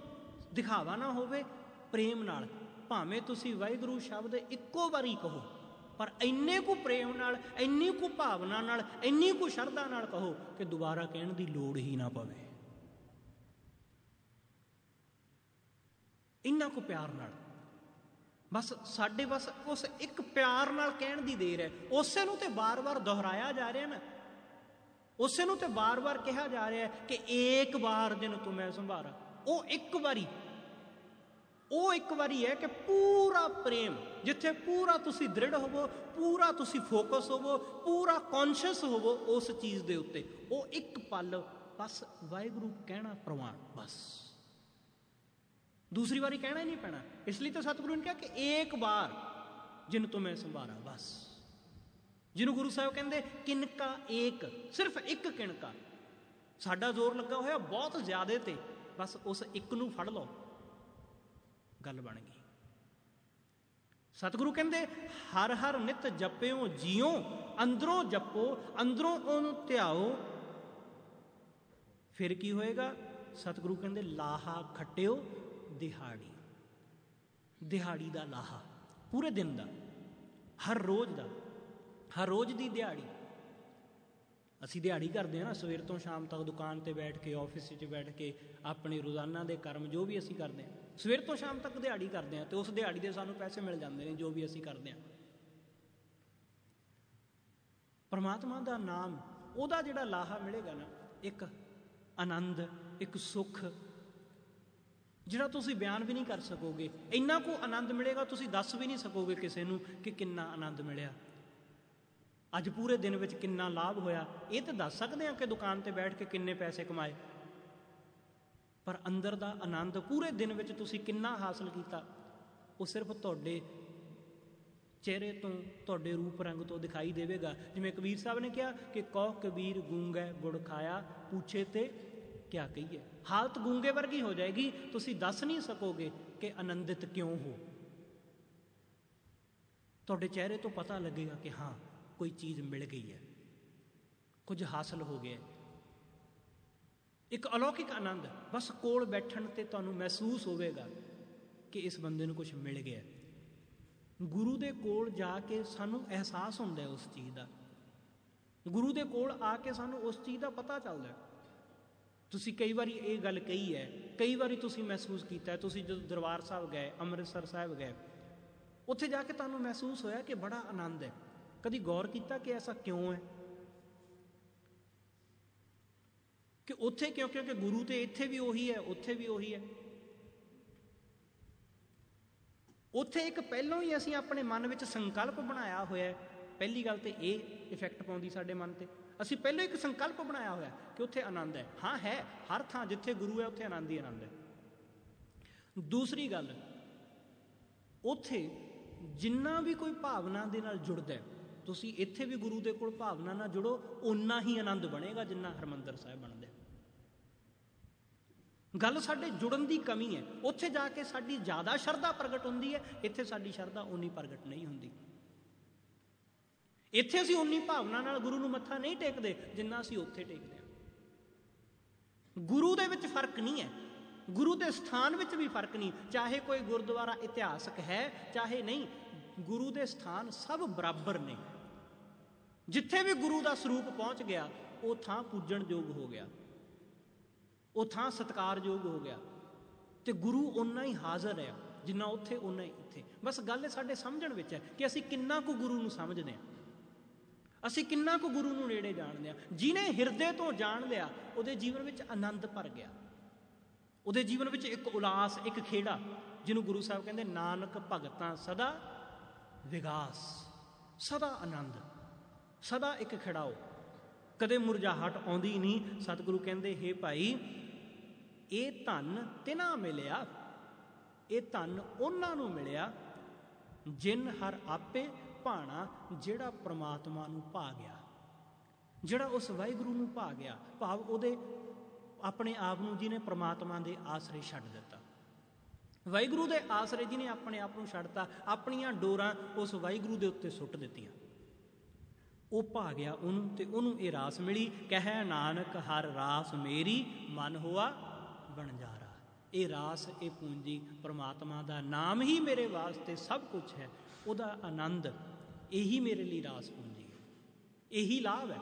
ਦਿਖਾਵਾ ਨਾ ਹੋਵੇ, ਪ੍ਰੇਮ ਨਾਲ। ਭਾਵੇਂ ਤੁਸੀਂ ਵਾਹਿਗੁਰੂ ਸ਼ਬਦ ਇੱਕੋ ਵਾਰੀ ਕਹੋ ਪਰ ਇੰਨੇ ਕੁ ਪ੍ਰੇਮ ਨਾਲ, ਇੰਨੀ ਕੁ ਭਾਵਨਾ ਨਾਲ, ਇੰਨੀ ਕੁ ਸ਼ਰਧਾ ਨਾਲ ਕਹੋ ਕਿ ਦੁਬਾਰਾ ਕਹਿਣ ਦੀ ਲੋੜ ਹੀ ਨਾ ਪਵੇ। ਇੰਨਾ ਕੁ ਪਿਆਰ ਨਾਲ। ਬਸ ਸਾਡੇ ਬਸ ਉਸ ਇੱਕ ਪਿਆਰ ਨਾਲ ਕਹਿਣ ਦੀ ਦੇਰ ਹੈ। ਉਸੇ ਨੂੰ ਤੇ ਬਾਰ-ਬਾਰ ਦੁਹਰਾਇਆ ਜਾ ਰਿਹਾ ਨਾ। ਉਸੇ ਨੂੰ ਤੇ ਬਾਰ-ਬਾਰ ਕਿਹਾ ਜਾ ਰਿਹਾ ਕਿ ਏਕ ਵਾਰ ਜਿਨ ਤੂੰ ਮੈਂ ਸੰਭਾਰਾ, ਉਹ ਇੱਕ ਵਾਰੀ ਉਹ ਇੱਕ ਵਾਰੀ ਹੈ ਕਿ ਪੂਰਾ ਪ੍ਰੇਮ, ਜਿੱਥੇ ਪੂਰਾ ਤੁਸੀਂ ਦ੍ਰਿੜ ਹੋਵੋ, ਪੂਰਾ ਤੁਸੀਂ ਫੋਕਸ ਹੋਵੋ, ਪੂਰਾ ਕੌਨਸ਼ੀਅਸ ਹੋਵੋ ਉਸ ਚੀਜ਼ ਦੇ ਉੱਤੇ। ਉਹ ਇੱਕ ਪਲ, ਬਸ ਵਾਹਿਗੁਰੂ ਕਹਿਣਾ ਪ੍ਰਵਾਨ, ਬਸ। ਦੂਸਰੀ ਵਾਰੀ ਕਹਿਣਾ ਹੀ ਨਹੀਂ ਪੈਣਾ। ਇਸ ਲਈ ਤਾਂ ਸਤਿਗੁਰੂ ਨੇ ਕਿਹਾ ਕਿ ਏਕ ਵਾਰ ਜਿਨ ਤੋਂ ਮੈਂ ਸੰਭਾਰਾ, ਬਸ। ਜਿਹਨੂੰ ਗੁਰੂ ਸਾਹਿਬ ਕਹਿੰਦੇ, ਕਿਨਕਾ ਏਕ, ਸਿਰਫ ਇੱਕ ਕਿਣਕਾ ਸਾਡਾ ਜ਼ੋਰ ਲੱਗਾ ਹੋਇਆ ਬਹੁਤ ਜ਼ਿਆਦੇ ਤੇ। ਬਸ ਉਸ ਇੱਕ ਨੂੰ ਫੜ ਲਓ। ਗੱਲ ਬਣ ਗਈ। ਸਤਿਗੁਰੂ ਕਹਿੰਦੇ, ਹਰ ਹਰ ਨਿਤ ਜਪਿਓ ਜਿਉ ਅੰਦਰੋਂ ਜਪੋ, ਅੰਦਰੋਂ ਉਹਨੂੰ ਧਿਆਓ। ਫਿਰ ਕੀ ਹੋਏਗਾ? ਸਤਿਗੁਰੂ ਕਹਿੰਦੇ, ਲਾਹਾ ਖੱਟਿਓ ਦਿਹਾੜੀ। ਦਿਹਾੜੀ ਦਾ ਲਾਹਾ, ਪੂਰੇ ਦਿਨ ਦਾ, ਹਰ ਰੋਜ਼ ਦਾ, ਹਰ ਰੋਜ਼ ਦੀ ਦਿਹਾੜੀ। ਅਸੀਂ ਦਿਹਾੜੀ ਕਰਦੇ ਹਾਂ ਨਾ, ਸਵੇਰ ਤੋਂ ਸ਼ਾਮ ਤੱਕ ਦੁਕਾਨ ਤੇ ਬੈਠ ਕੇ, ਆਫਿਸ 'ਚ ਬੈਠ ਕੇ, ਆਪਣੇ ਰੋਜ਼ਾਨਾ ਦੇ ਕਰਮ ਜੋ ਵੀ ਅਸੀਂ ਕਰਦੇ ਹਾਂ। ਸਵੇਰ ਤੋਂ ਸ਼ਾਮ ਤੱਕ ਦਿਹਾੜੀ ਕਰਦੇ ਆ ਤੇ ਉਸ ਦਿਹਾੜੀ ਦੇ ਸਾਨੂੰ ਪੈਸੇ ਮਿਲ ਜਾਂਦੇ ਨੇ ਜੋ ਵੀ ਅਸੀਂ ਕਰਦੇ ਆ। ਪਰਮਾਤਮਾ ਦਾ ਨਾਮ, ਉਹਦਾ ਜਿਹੜਾ ਲਾਹਾ ਮਿਲੇਗਾ ਨਾ, ਇੱਕ ਆਨੰਦ, ਇੱਕ ਸੁੱਖ, ਜਿਹੜਾ ਤੁਸੀਂ ਬਿਆਨ ਵੀ ਨਹੀਂ ਕਰ ਸਕੋਗੇ। ਇੰਨਾ ਕੋ ਆਨੰਦ ਮਿਲੇਗਾ, ਤੁਸੀਂ ਦੱਸ ਵੀ ਨਹੀਂ ਸਕੋਗੇ ਕਿਸੇ ਨੂੰ ਕਿ ਕਿੰਨਾ ਆਨੰਦ ਮਿਲਿਆ। ਅੱਜ ਪੂਰੇ ਦਿਨ ਵਿੱਚ ਕਿੰਨਾ ਲਾਭ ਹੋਇਆ। ਇਹ ਤਾਂ ਦੱਸ ਸਕਦੇ ਆ ਕਿ ਦੁਕਾਨ ਤੇ ਬੈਠ ਕੇ ਕਿੰਨੇ ਪੈਸੇ ਕਮਾਏ। ਪਰ ਅੰਦਰ ਦਾ ਆਨੰਦ ਪੂਰੇ ਦਿਨ ਵਿੱਚ ਤੁਸੀਂ ਕਿੰਨਾ ਹਾਸਲ ਕੀਤਾ? ਉਹ ਸਿਰਫ ਤੁਹਾਡੇ ਚਿਹਰੇ ਤੋਂ, ਤੁਹਾਡੇ ਰੂਪ ਰੰਗ ਤੋਂ ਦਿਖਾਈ ਦੇਵੇਗਾ। ਜਿਵੇਂ ਕਬੀਰ ਸਾਹਿਬ ਨੇ ਕਿਹਾ ਕਿ ਕਉ ਕਬੀਰ ਗੂੰਗੈ ਗੁੜ ਖਾਇਆ, ਪੁੱਛੇ ਤੇ ਕਿਆ ਕਹੀਏ? ਹਾਲਤ ਗੂੰਗੇ ਵਰਗੀ ਹੋ ਜਾਏਗੀ, ਤੁਸੀਂ ਦੱਸ ਨਹੀਂ ਸਕੋਗੇ ਕਿ ਆਨੰਦਿਤ ਕਿਉਂ ਹੋ? ਤੁਹਾਡੇ ਚਿਹਰੇ ਤੋਂ ਪਤਾ ਲੱਗੇਗਾ ਕਿ ਹਾਂ, ਕੋਈ ਚੀਜ਼ ਮਿਲ ਗਈ ਹੈ। ਕੁਝ ਹਾਸਲ ਹੋ ਗਿਆ ਇੱਕ ਅਲੌਕਿਕ ਆਨੰਦ ਬਸ ਕੋਲ ਬੈਠਣ ਤੇ ਤੁਹਾਨੂੰ ਮਹਿਸੂਸ ਹੋਵੇਗਾ ਕਿ ਇਸ ਬੰਦੇ ਨੂੰ ਕੁਝ ਮਿਲ ਗਿਆ ਗੁਰੂ ਦੇ ਕੋਲ ਜਾ ਕੇ ਸਾਨੂੰ ਅਹਿਸਾਸ ਹੁੰਦਾ ਹੈ ਉਸ ਚੀਜ਼ ਦਾ। ਗੁਰੂ ਦੇ ਕੋਲ ਆ ਕੇ ਸਾਨੂੰ ਉਸ ਚੀਜ਼ ਦਾ ਪਤਾ ਚੱਲਦਾ ਹੈ। ਤੁਸੀਂ ਕਈ ਵਾਰੀ ਇਹ ਗੱਲ ਕਹੀ ਹੈ, ਕਈ ਵਾਰੀ ਤੁਸੀਂ ਮਹਿਸੂਸ ਕੀਤਾ ਤੁਸੀਂ ਜਦੋਂ ਦਰਬਾਰ ਸਾਹਿਬ ਗਏ, ਅੰਮ੍ਰਿਤਸਰ ਸਾਹਿਬ ਗਏ, ਉੱਥੇ ਜਾ ਕੇ ਤੁਹਾਨੂੰ ਮਹਿਸੂਸ ਹੋਇਆ ਕਿ ਬੜਾ ਆਨੰਦ ਹੈ। ਕਦੀ ਗੌਰ ਕੀਤਾ ਕਿ ਐਸਾ ਕਿਉਂ ਹੈ? ਕਿ ਉੱਥੇ ਕਿਉਂ? ਕਿਉਂਕਿ ਗੁਰੂ ਤੇ ਇੱਥੇ ਵੀ ਉਹੀ ਹੈ, ਉੱਥੇ ਵੀ ਉਹੀ ਹੈ। ਉੱਥੇ ਇੱਕ ਪਹਿਲਾਂ ਹੀ ਅਸੀਂ ਆਪਣੇ ਮਨ ਵਿੱਚ ਸੰਕਲਪ ਬਣਾਇਆ ਹੋਇਆ ਹੈ। ਪਹਿਲੀ ਗੱਲ ਤੇ ਇਹ ਇਫੈਕਟ ਪਾਉਂਦੀ ਸਾਡੇ ਮਨ ਤੇ। ਅਸੀਂ ਪਹਿਲਾਂ ਇੱਕ ਸੰਕਲਪ ਬਣਾਇਆ ਹੋਇਆ ਕਿ ਉੱਥੇ ਆਨੰਦ ਹੈ। ਹਾਂ, ਹੈ, ਹਰ ਥਾਂ ਜਿੱਥੇ ਗੁਰੂ ਹੈ, ਉੱਥੇ ਆਨੰਦ ਹੀ ਆਨੰਦ ਹੈ। ਦੂਸਰੀ ਗੱਲ, ਉੱਥੇ ਜਿੰਨਾ ਵੀ ਕੋਈ ਭਾਵਨਾ ਦੇ ਨਾਲ ਜੁੜਦਾ ਹੈ ਤੁਸੀਂ ਇੱਥੇ ਵੀ ਗੁਰੂ ਦੇ ਕੋਲ ਭਾਵਨਾ ਨਾਲ ਜੁੜੋ, ਓਨਾ ਹੀ ਆਨੰਦ ਬਣੇਗਾ ਜਿੰਨਾ ਹਰਮੰਦਰ ਸਾਹਿਬ ਬਣਦਾ। ਗੱਲ ਸਾਡੇ ਜੁੜਨ ਦੀ ਕਮੀ ਹੈ। ਉੱਥੇ ਜਾ ਕੇ ਸਾਡੀ ਜ਼ਿਆਦਾ ਸ਼ਰਧਾ ਪ੍ਰਗਟ ਹੁੰਦੀ ਹੈ, ਇੱਥੇ ਸਾਡੀ ਸ਼ਰਧਾ ਓਨੀ ਪ੍ਰਗਟ ਨਹੀਂ ਹੁੰਦੀ। ਇੱਥੇ ਅਸੀਂ ਉਨੀ ਭਾਵਨਾ ਨਾਲ ਗੁਰੂ ਨੂੰ ਮੱਥਾ ਨਹੀਂ ਟੇਕਦੇ ਜਿੰਨਾ ਅਸੀਂ ਉੱਥੇ ਟੇਕਦੇ ਹਾਂ। ਗੁਰੂ ਦੇ ਵਿੱਚ ਫ਼ਰਕ ਨਹੀਂ ਹੈ। ਗੁਰੂ ਦੇ ਸਥਾਨ ਵਿੱਚ ਵੀ ਫ਼ਰਕ ਨਹੀਂ। ਚਾਹੇ ਕੋਈ ਗੁਰਦੁਆਰਾ ਇਤਿਹਾਸਕ ਹੈ, ਚਾਹੇ ਨਹੀਂ, ਗੁਰੂ ਦੇ ਸਥਾਨ ਸਭ ਬਰਾਬਰ ਨੇ। ਜਿੱਥੇ ਵੀ ਗੁਰੂ ਦਾ ਸਰੂਪ ਪਹੁੰਚ ਗਿਆ, ਉਹ ਥਾਂ ਪੂਜਣਯੋਗ ਹੋ ਗਿਆ। ਉਹ ਥਾਂ ਸਤਕਾਰਯੋਗ ਹੋ ਗਿਆ। ਤੇ ਗੁਰੂ ਉਨਾ ਹੀ ਹਾਜ਼ਰ ਹੈ, ਜਿੰਨਾ ਉੱਥੇ ਉਨਾ ਹੀ ਇੱਥੇ। ਬਸ ਗੱਲ ਸਾਡੇ ਸਮਝਣ ਵਿੱਚ ਹੈ ਕਿ ਅਸੀਂ ਕਿੰਨਾ ਕੁ ਗੁਰੂ ਨੂੰ ਸਮਝਦੇ ਹਾਂ। ਅਸੀਂ ਕਿੰਨਾ ਕੁ ਗੁਰੂ ਨੂੰ ਨੇੜੇ ਜਾਣਦੇ ਹਾਂ। ਜਿਨੇ ਹਿਰਦੇ ਤੋਂ ਜਾਣ ਲਿਆ, ਉਹਦੇ ਜੀਵਨ ਵਿੱਚ ਆਨੰਦ ਭਰ ਗਿਆ। ਉਹਦੇ ਜੀਵਨ ਵਿੱਚ ਇੱਕ ਉਲਾਸ, ਇੱਕ ਖੇੜਾ, ਜਿਹਨੂੰ ਗੁਰੂ ਸਾਹਿਬ ਕਹਿੰਦੇ, ਨਾਨਕ ਭਗਤਾਂ ਸਦਾ ਵਿਗਾਸ, ਸਦਾ ਆਨੰਦ। ਸਦਾ ਇੱਕ ਖੜਾਓ ਕਦੇ ਮੁਰਝਾਹਟ ਆਉਂਦੀ ਨਹੀਂ। ਸਤਿਗੁਰੂ ਕਹਿੰਦੇ, ਹੇ ਭਾਈ, ਇਹ ਧਨ ਤਿਨਾ ਮਿਲਿਆ? ਇਹ ਧਨ ਉਹਨਾਂ ਨੂੰ ਮਿਲਿਆ ਜਿਨ ਹਰ ਆਪੇ ਭਾਣਾ ਜਿਹੜਾ ਪ੍ਰਮਾਤਮਾ ਨੂੰ ਭਾ ਗਿਆ। ਜਿਹੜਾ ਉਸ ਵਾਹਿਗੁਰੂ ਨੂੰ ਭਾ ਗਿਆ। ਭਾਵ ਉਹਦੇ ਆਪਣੇ ਆਪ ਨੂੰ ਜਿਹਨੇ ਪ੍ਰਮਾਤਮਾ ਦੇ ਆਸਰੇ ਛੱਡ ਦਿੱਤਾ। ਵਾਹਿਗੁਰੂ ਦੇ ਆਸਰੇ ਜਿਹਨੇ ਆਪਣੇ ਆਪ ਨੂੰ ਛੱਡਤਾ, ਆਪਣੀਆਂ ਡੋਰਾਂ ਉਸ ਵਾਹਿਗੁਰੂ ਦੇ ਉੱਤੇ ਸੁੱਟ ਦਿੱਤੀਆਂ। ਉਹ ਭਾ ਗਿਆ ਉਹਨੂੰ ਤੇ ਉਹਨੂੰ ਇਹ ਰਾਸ ਮਿਲੀ, ਕਹੈ ਨਾਨਕ ਹਰ ਰਾਸ ਮੇਰੀ, ਮਨ ਹੋਆ ਬਣਜਾਰਾ ਇਹ ਰਾਸ, ਇਹ ਪੂੰਜੀ ਪ੍ਰਮਾਤਮਾ ਦਾ ਨਾਮ ਹੀ ਮੇਰੇ ਵਾਸਤੇ ਸਭ ਕੁਝ ਹੈ। ਉਹਦਾ ਆਨੰਦ ਇਹੀ ਮੇਰੇ ਲਈ ਰਾਸ ਪੂੰਜੀ ਹੈ। ਇਹੀ ਲਾਭ ਹੈ।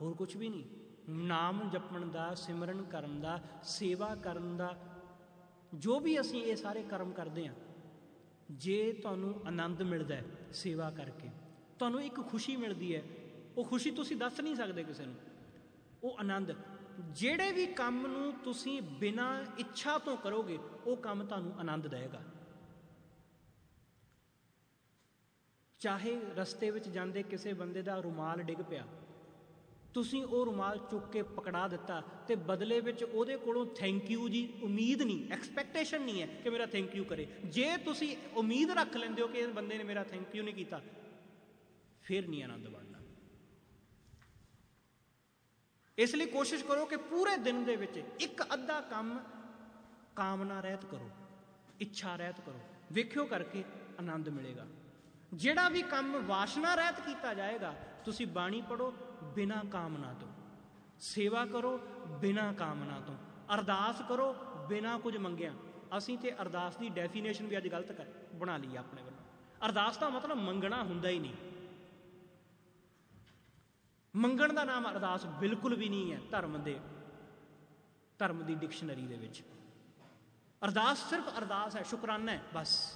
ਹੋਰ ਕੁਝ ਵੀ ਨਹੀਂ। ਨਾਮ ਜਪਣ ਦਾ, ਸਿਮਰਨ ਕਰਨ ਦਾ, ਸੇਵਾ ਕਰਨ ਦਾ, ਜੋ ਵੀ ਅਸੀਂ ਇਹ ਸਾਰੇ ਕਰਮ ਕਰਦੇ ਹਾਂ, ਜੇ ਤੁਹਾਨੂੰ ਆਨੰਦ ਮਿਲਦਾ ਹੈ ਸੇਵਾ ਕਰਕੇ ਤੁਹਾਨੂੰ ਇੱਕ ਖੁਸ਼ੀ ਮਿਲਦੀ ਹੈ। ਉਹ ਖੁਸ਼ੀ ਤੁਸੀਂ ਦੱਸ ਨਹੀਂ ਸਕਦੇ ਕਿਸੇ ਨੂੰ। ਉਹ ਆਨੰਦ। ਜਿਹੜੇ ਵੀ ਕੰਮ ਨੂੰ ਤੁਸੀਂ ਬਿਨਾਂ ਇੱਛਾ ਤੋਂ ਕਰੋਗੇ, ਉਹ ਕੰਮ ਤੁਹਾਨੂੰ ਆਨੰਦ ਦੇਵੇਗਾ। ਚਾਹੇ ਰਸਤੇ ਵਿੱਚ ਜਾਂਦੇ ਕਿਸੇ ਬੰਦੇ ਦਾ ਰੁਮਾਲ ਡਿੱਗ ਪਿਆ। ਤੁਸੀਂ ਉਹ ਰੁਮਾਲ ਚੁੱਕ ਕੇ ਪਕੜਾ ਦਿੱਤਾ ਤੇ ਬਦਲੇ ਵਿੱਚ ਉਹਦੇ ਕੋਲੋਂ ਥੈਂਕ ਯੂ ਜੀ, ਉਮੀਦ ਨਹੀਂ ਐਕਸਪੈਕਟੇਸ਼ਨ ਨਹੀਂ ਹੈ ਕਿ ਮੇਰਾ ਥੈਂਕ ਯੂ ਕਰੇ। ਜੇ ਤੁਸੀਂ ਉਮੀਦ ਰੱਖ ਲੈਂਦੇ ਹੋ ਕਿ ਇਸ ਬੰਦੇ ਨੇ ਮੇਰਾ ਥੈਂਕ ਯੂ ਨਹੀਂ ਕੀਤਾ ਫਿਰ ਨਹੀਂ ਆਨੰਦ ਬਣਨਾ ਇਸ ਲਈ ਕੋਸ਼ਿਸ਼ ਕਰੋ ਕਿ ਪੂਰੇ ਦਿਨ ਦੇ ਵਿੱਚ ਇੱਕ ਅੱਧਾ ਕੰਮ ਕਾਮਨਾ ਰਹਿਤ ਕਰੋ ਇੱਛਾ ਰਹਿਤ ਕਰੋ ਵੇਖਿਓ ਕਰਕੇ ਆਨੰਦ ਮਿਲੇਗਾ ਜਿਹੜਾ ਵੀ ਕੰਮ ਵਾਸ਼ਨਾ ਰਹਿਤ ਕੀਤਾ ਜਾਏਗਾ ਤੁਸੀਂ ਬਾਣੀ ਪੜੋ ਬਿਨਾ ਕਾਮਨਾ ਤੋਂ ਸੇਵਾ ਕਰੋ ਬਿਨਾ ਕਾਮਨਾ ਤੋਂ ਅਰਦਾਸ ਕਰੋ ਬਿਨਾ ਕੁਝ ਮੰਗਿਆ ਅਸੀਂ ਤੇ ਅਰਦਾਸ ਦੀ ਡੈਫੀਨੇਸ਼ਨ ਵੀ ਅੱਜ ਗਲਤ ਕਰ ਬਣਾ ਲਈ ਆਪਣੇ ਵੱਲੋਂ ਅਰਦਾਸ ਦਾ ਮਤਲਬ ਮੰਗਣਾ ਹੁੰਦਾ ਹੀ ਨਹੀਂ ਮੰਗਣ ਦਾ ਨਾਮ ਅਰਦਾਸ ਬਿਲਕੁਲ ਵੀ ਨਹੀਂ ਹੈ ਧਰਮ ਦੇ, ਧਰਮ ਦੀ ਡਿਕਸ਼ਨਰੀ ਦੇ ਵਿੱਚ। ਅਰਦਾਸ ਸਿਰਫ ਅਰਦਾਸ ਹੈ, ਸ਼ੁਕਰਾਨਾ ਹੈ, ਬਸ।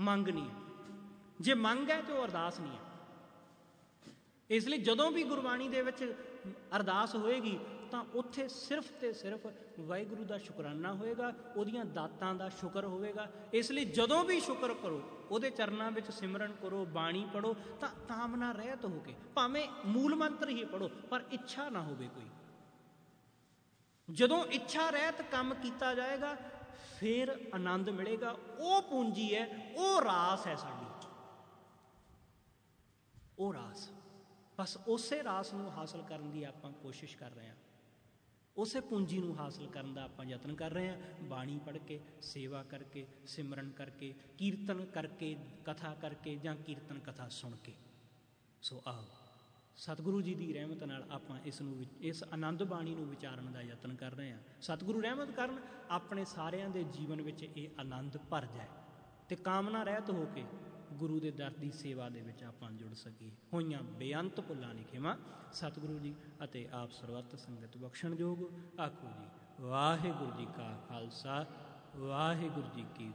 ਮੰਗ ਨਹੀਂ ਹੈ। ਜੇ ਮੰਗ ਹੈ ਤੇ ਉਹ ਅਰਦਾਸ ਨਹੀਂ ਹੈ। ਇਸ ਲਈ ਜਦੋਂ ਵੀ ਗੁਰਬਾਣੀ ਦੇ ਵਿੱਚ ਅਰਦਾਸ ਹੋਏਗੀ, ਤਾਂ ਉੱਥੇ ਸਿਰਫ ਤੇ ਸਿਰਫ ਵਾਹਿਗੁਰੂ ਦਾ ਸ਼ੁਕਰਾਨਾ ਹੋਏਗਾ, ਉਹਦੀਆਂ ਦਾਤਾਂ ਦਾ ਸ਼ੁਕਰ ਹੋਵੇਗਾ। ਇਸ ਲਈ ਜਦੋਂ ਵੀ ਸ਼ੁਕਰ ਕਰੋ, ਉਹਦੇ ਚਰਨਾਂ ਵਿੱਚ ਸਿਮਰਨ ਕਰੋ, ਬਾਣੀ ਪੜੋ ਤਾਂ ਕਾਮਨਾ ਰਹਿਤ ਹੋ ਕੇ, ਭਾਵੇਂ ਮੂਲ ਮੰਤਰ ਹੀ ਪੜੋ ਪਰ ਇੱਛਾ ਨਾ ਹੋਵੇ ਕੋਈ। ਜਦੋਂ ਇੱਛਾ ਰਹਿਤ ਕੰਮ ਕੀਤਾ ਜਾਏਗਾ, ਫਿਰ ਆਨੰਦ ਮਿਲੇਗਾ। ਉਹ ਪੂੰਜੀ ਹੈ, ਉਹ ਰਾਸ ਹੈ ਸਾਡੀ। ਉਹ ਰਾਸ। ਬਸ ਉਸੇ ਰਾਸ ਨੂੰ ਹਾਸਲ ਕਰਨ ਦੀ ਆਪਾਂ ਕੋਸ਼ਿਸ਼ ਕਰ ਰਹੇ ਹਾਂ। ਉਸੇ ਪੂੰਜੀ ਨੂੰ ਹਾਸਲ ਕਰਨ ਦਾ ਆਪਾਂ ਯਤਨ ਕਰ ਰਹੇ ਹਾਂ। ਬਾਣੀ ਪੜ੍ਹ ਕੇ, ਸੇਵਾ ਕਰਕੇ, ਸਿਮਰਨ ਕਰਕੇ, ਕੀਰਤਨ ਕਰਕੇ, ਕਥਾ ਕਰਕੇ ਜਾਂ ਕੀਰਤਨ ਕਥਾ ਸੁਣ ਕੇ। ਸੋ ਆਓ, ਸਤਿਗੁਰੂ ਜੀ ਦੀ ਰਹਿਮਤ ਨਾਲ ਆਪਾਂ ਇਸ ਨੂੰ ਇਸ ਆਨੰਦ ਬਾਣੀ ਨੂੰ ਵਿਚਾਰਨ ਦਾ ਯਤਨ ਕਰ ਰਹੇ ਹਾਂ। ਸਤਿਗੁਰੂ ਰਹਿਮਤ ਕਰਨ, ਆਪਣੇ ਸਾਰਿਆਂ ਦੇ ਜੀਵਨ ਵਿੱਚ ਇਹ ਆਨੰਦ ਭਰ ਜਾਏ ਤੇ ਕਾਮਨਾ ਰਹਿਤ ਹੋ ਕੇ ਗੁਰੂ ਦੇ ਦਰ ਦੀ ਸੇਵਾ ਦੇ ਵਿੱਚ ਆਪਾਂ ਜੁੜ ਸਕੀਏ। ਹੋਈਆਂ ਬੇਅੰਤ ਭੁੱਲਾਂ ਦੀ ਖਿਮਾ ਸਤਿਗੁਰੂ ਜੀ ਅਤੇ ਆਪ ਸਰਬੱਤ ਸੰਗਤ ਬਖਸ਼ਣ ਜੋਗ ਆਖੋ ਜੀ, ਵਾਹਿਗੁਰੂ ਜੀ ਕਾ ਖਾਲਸਾ, ਵਾਹਿਗੁਰੂ ਜੀ ਕੀ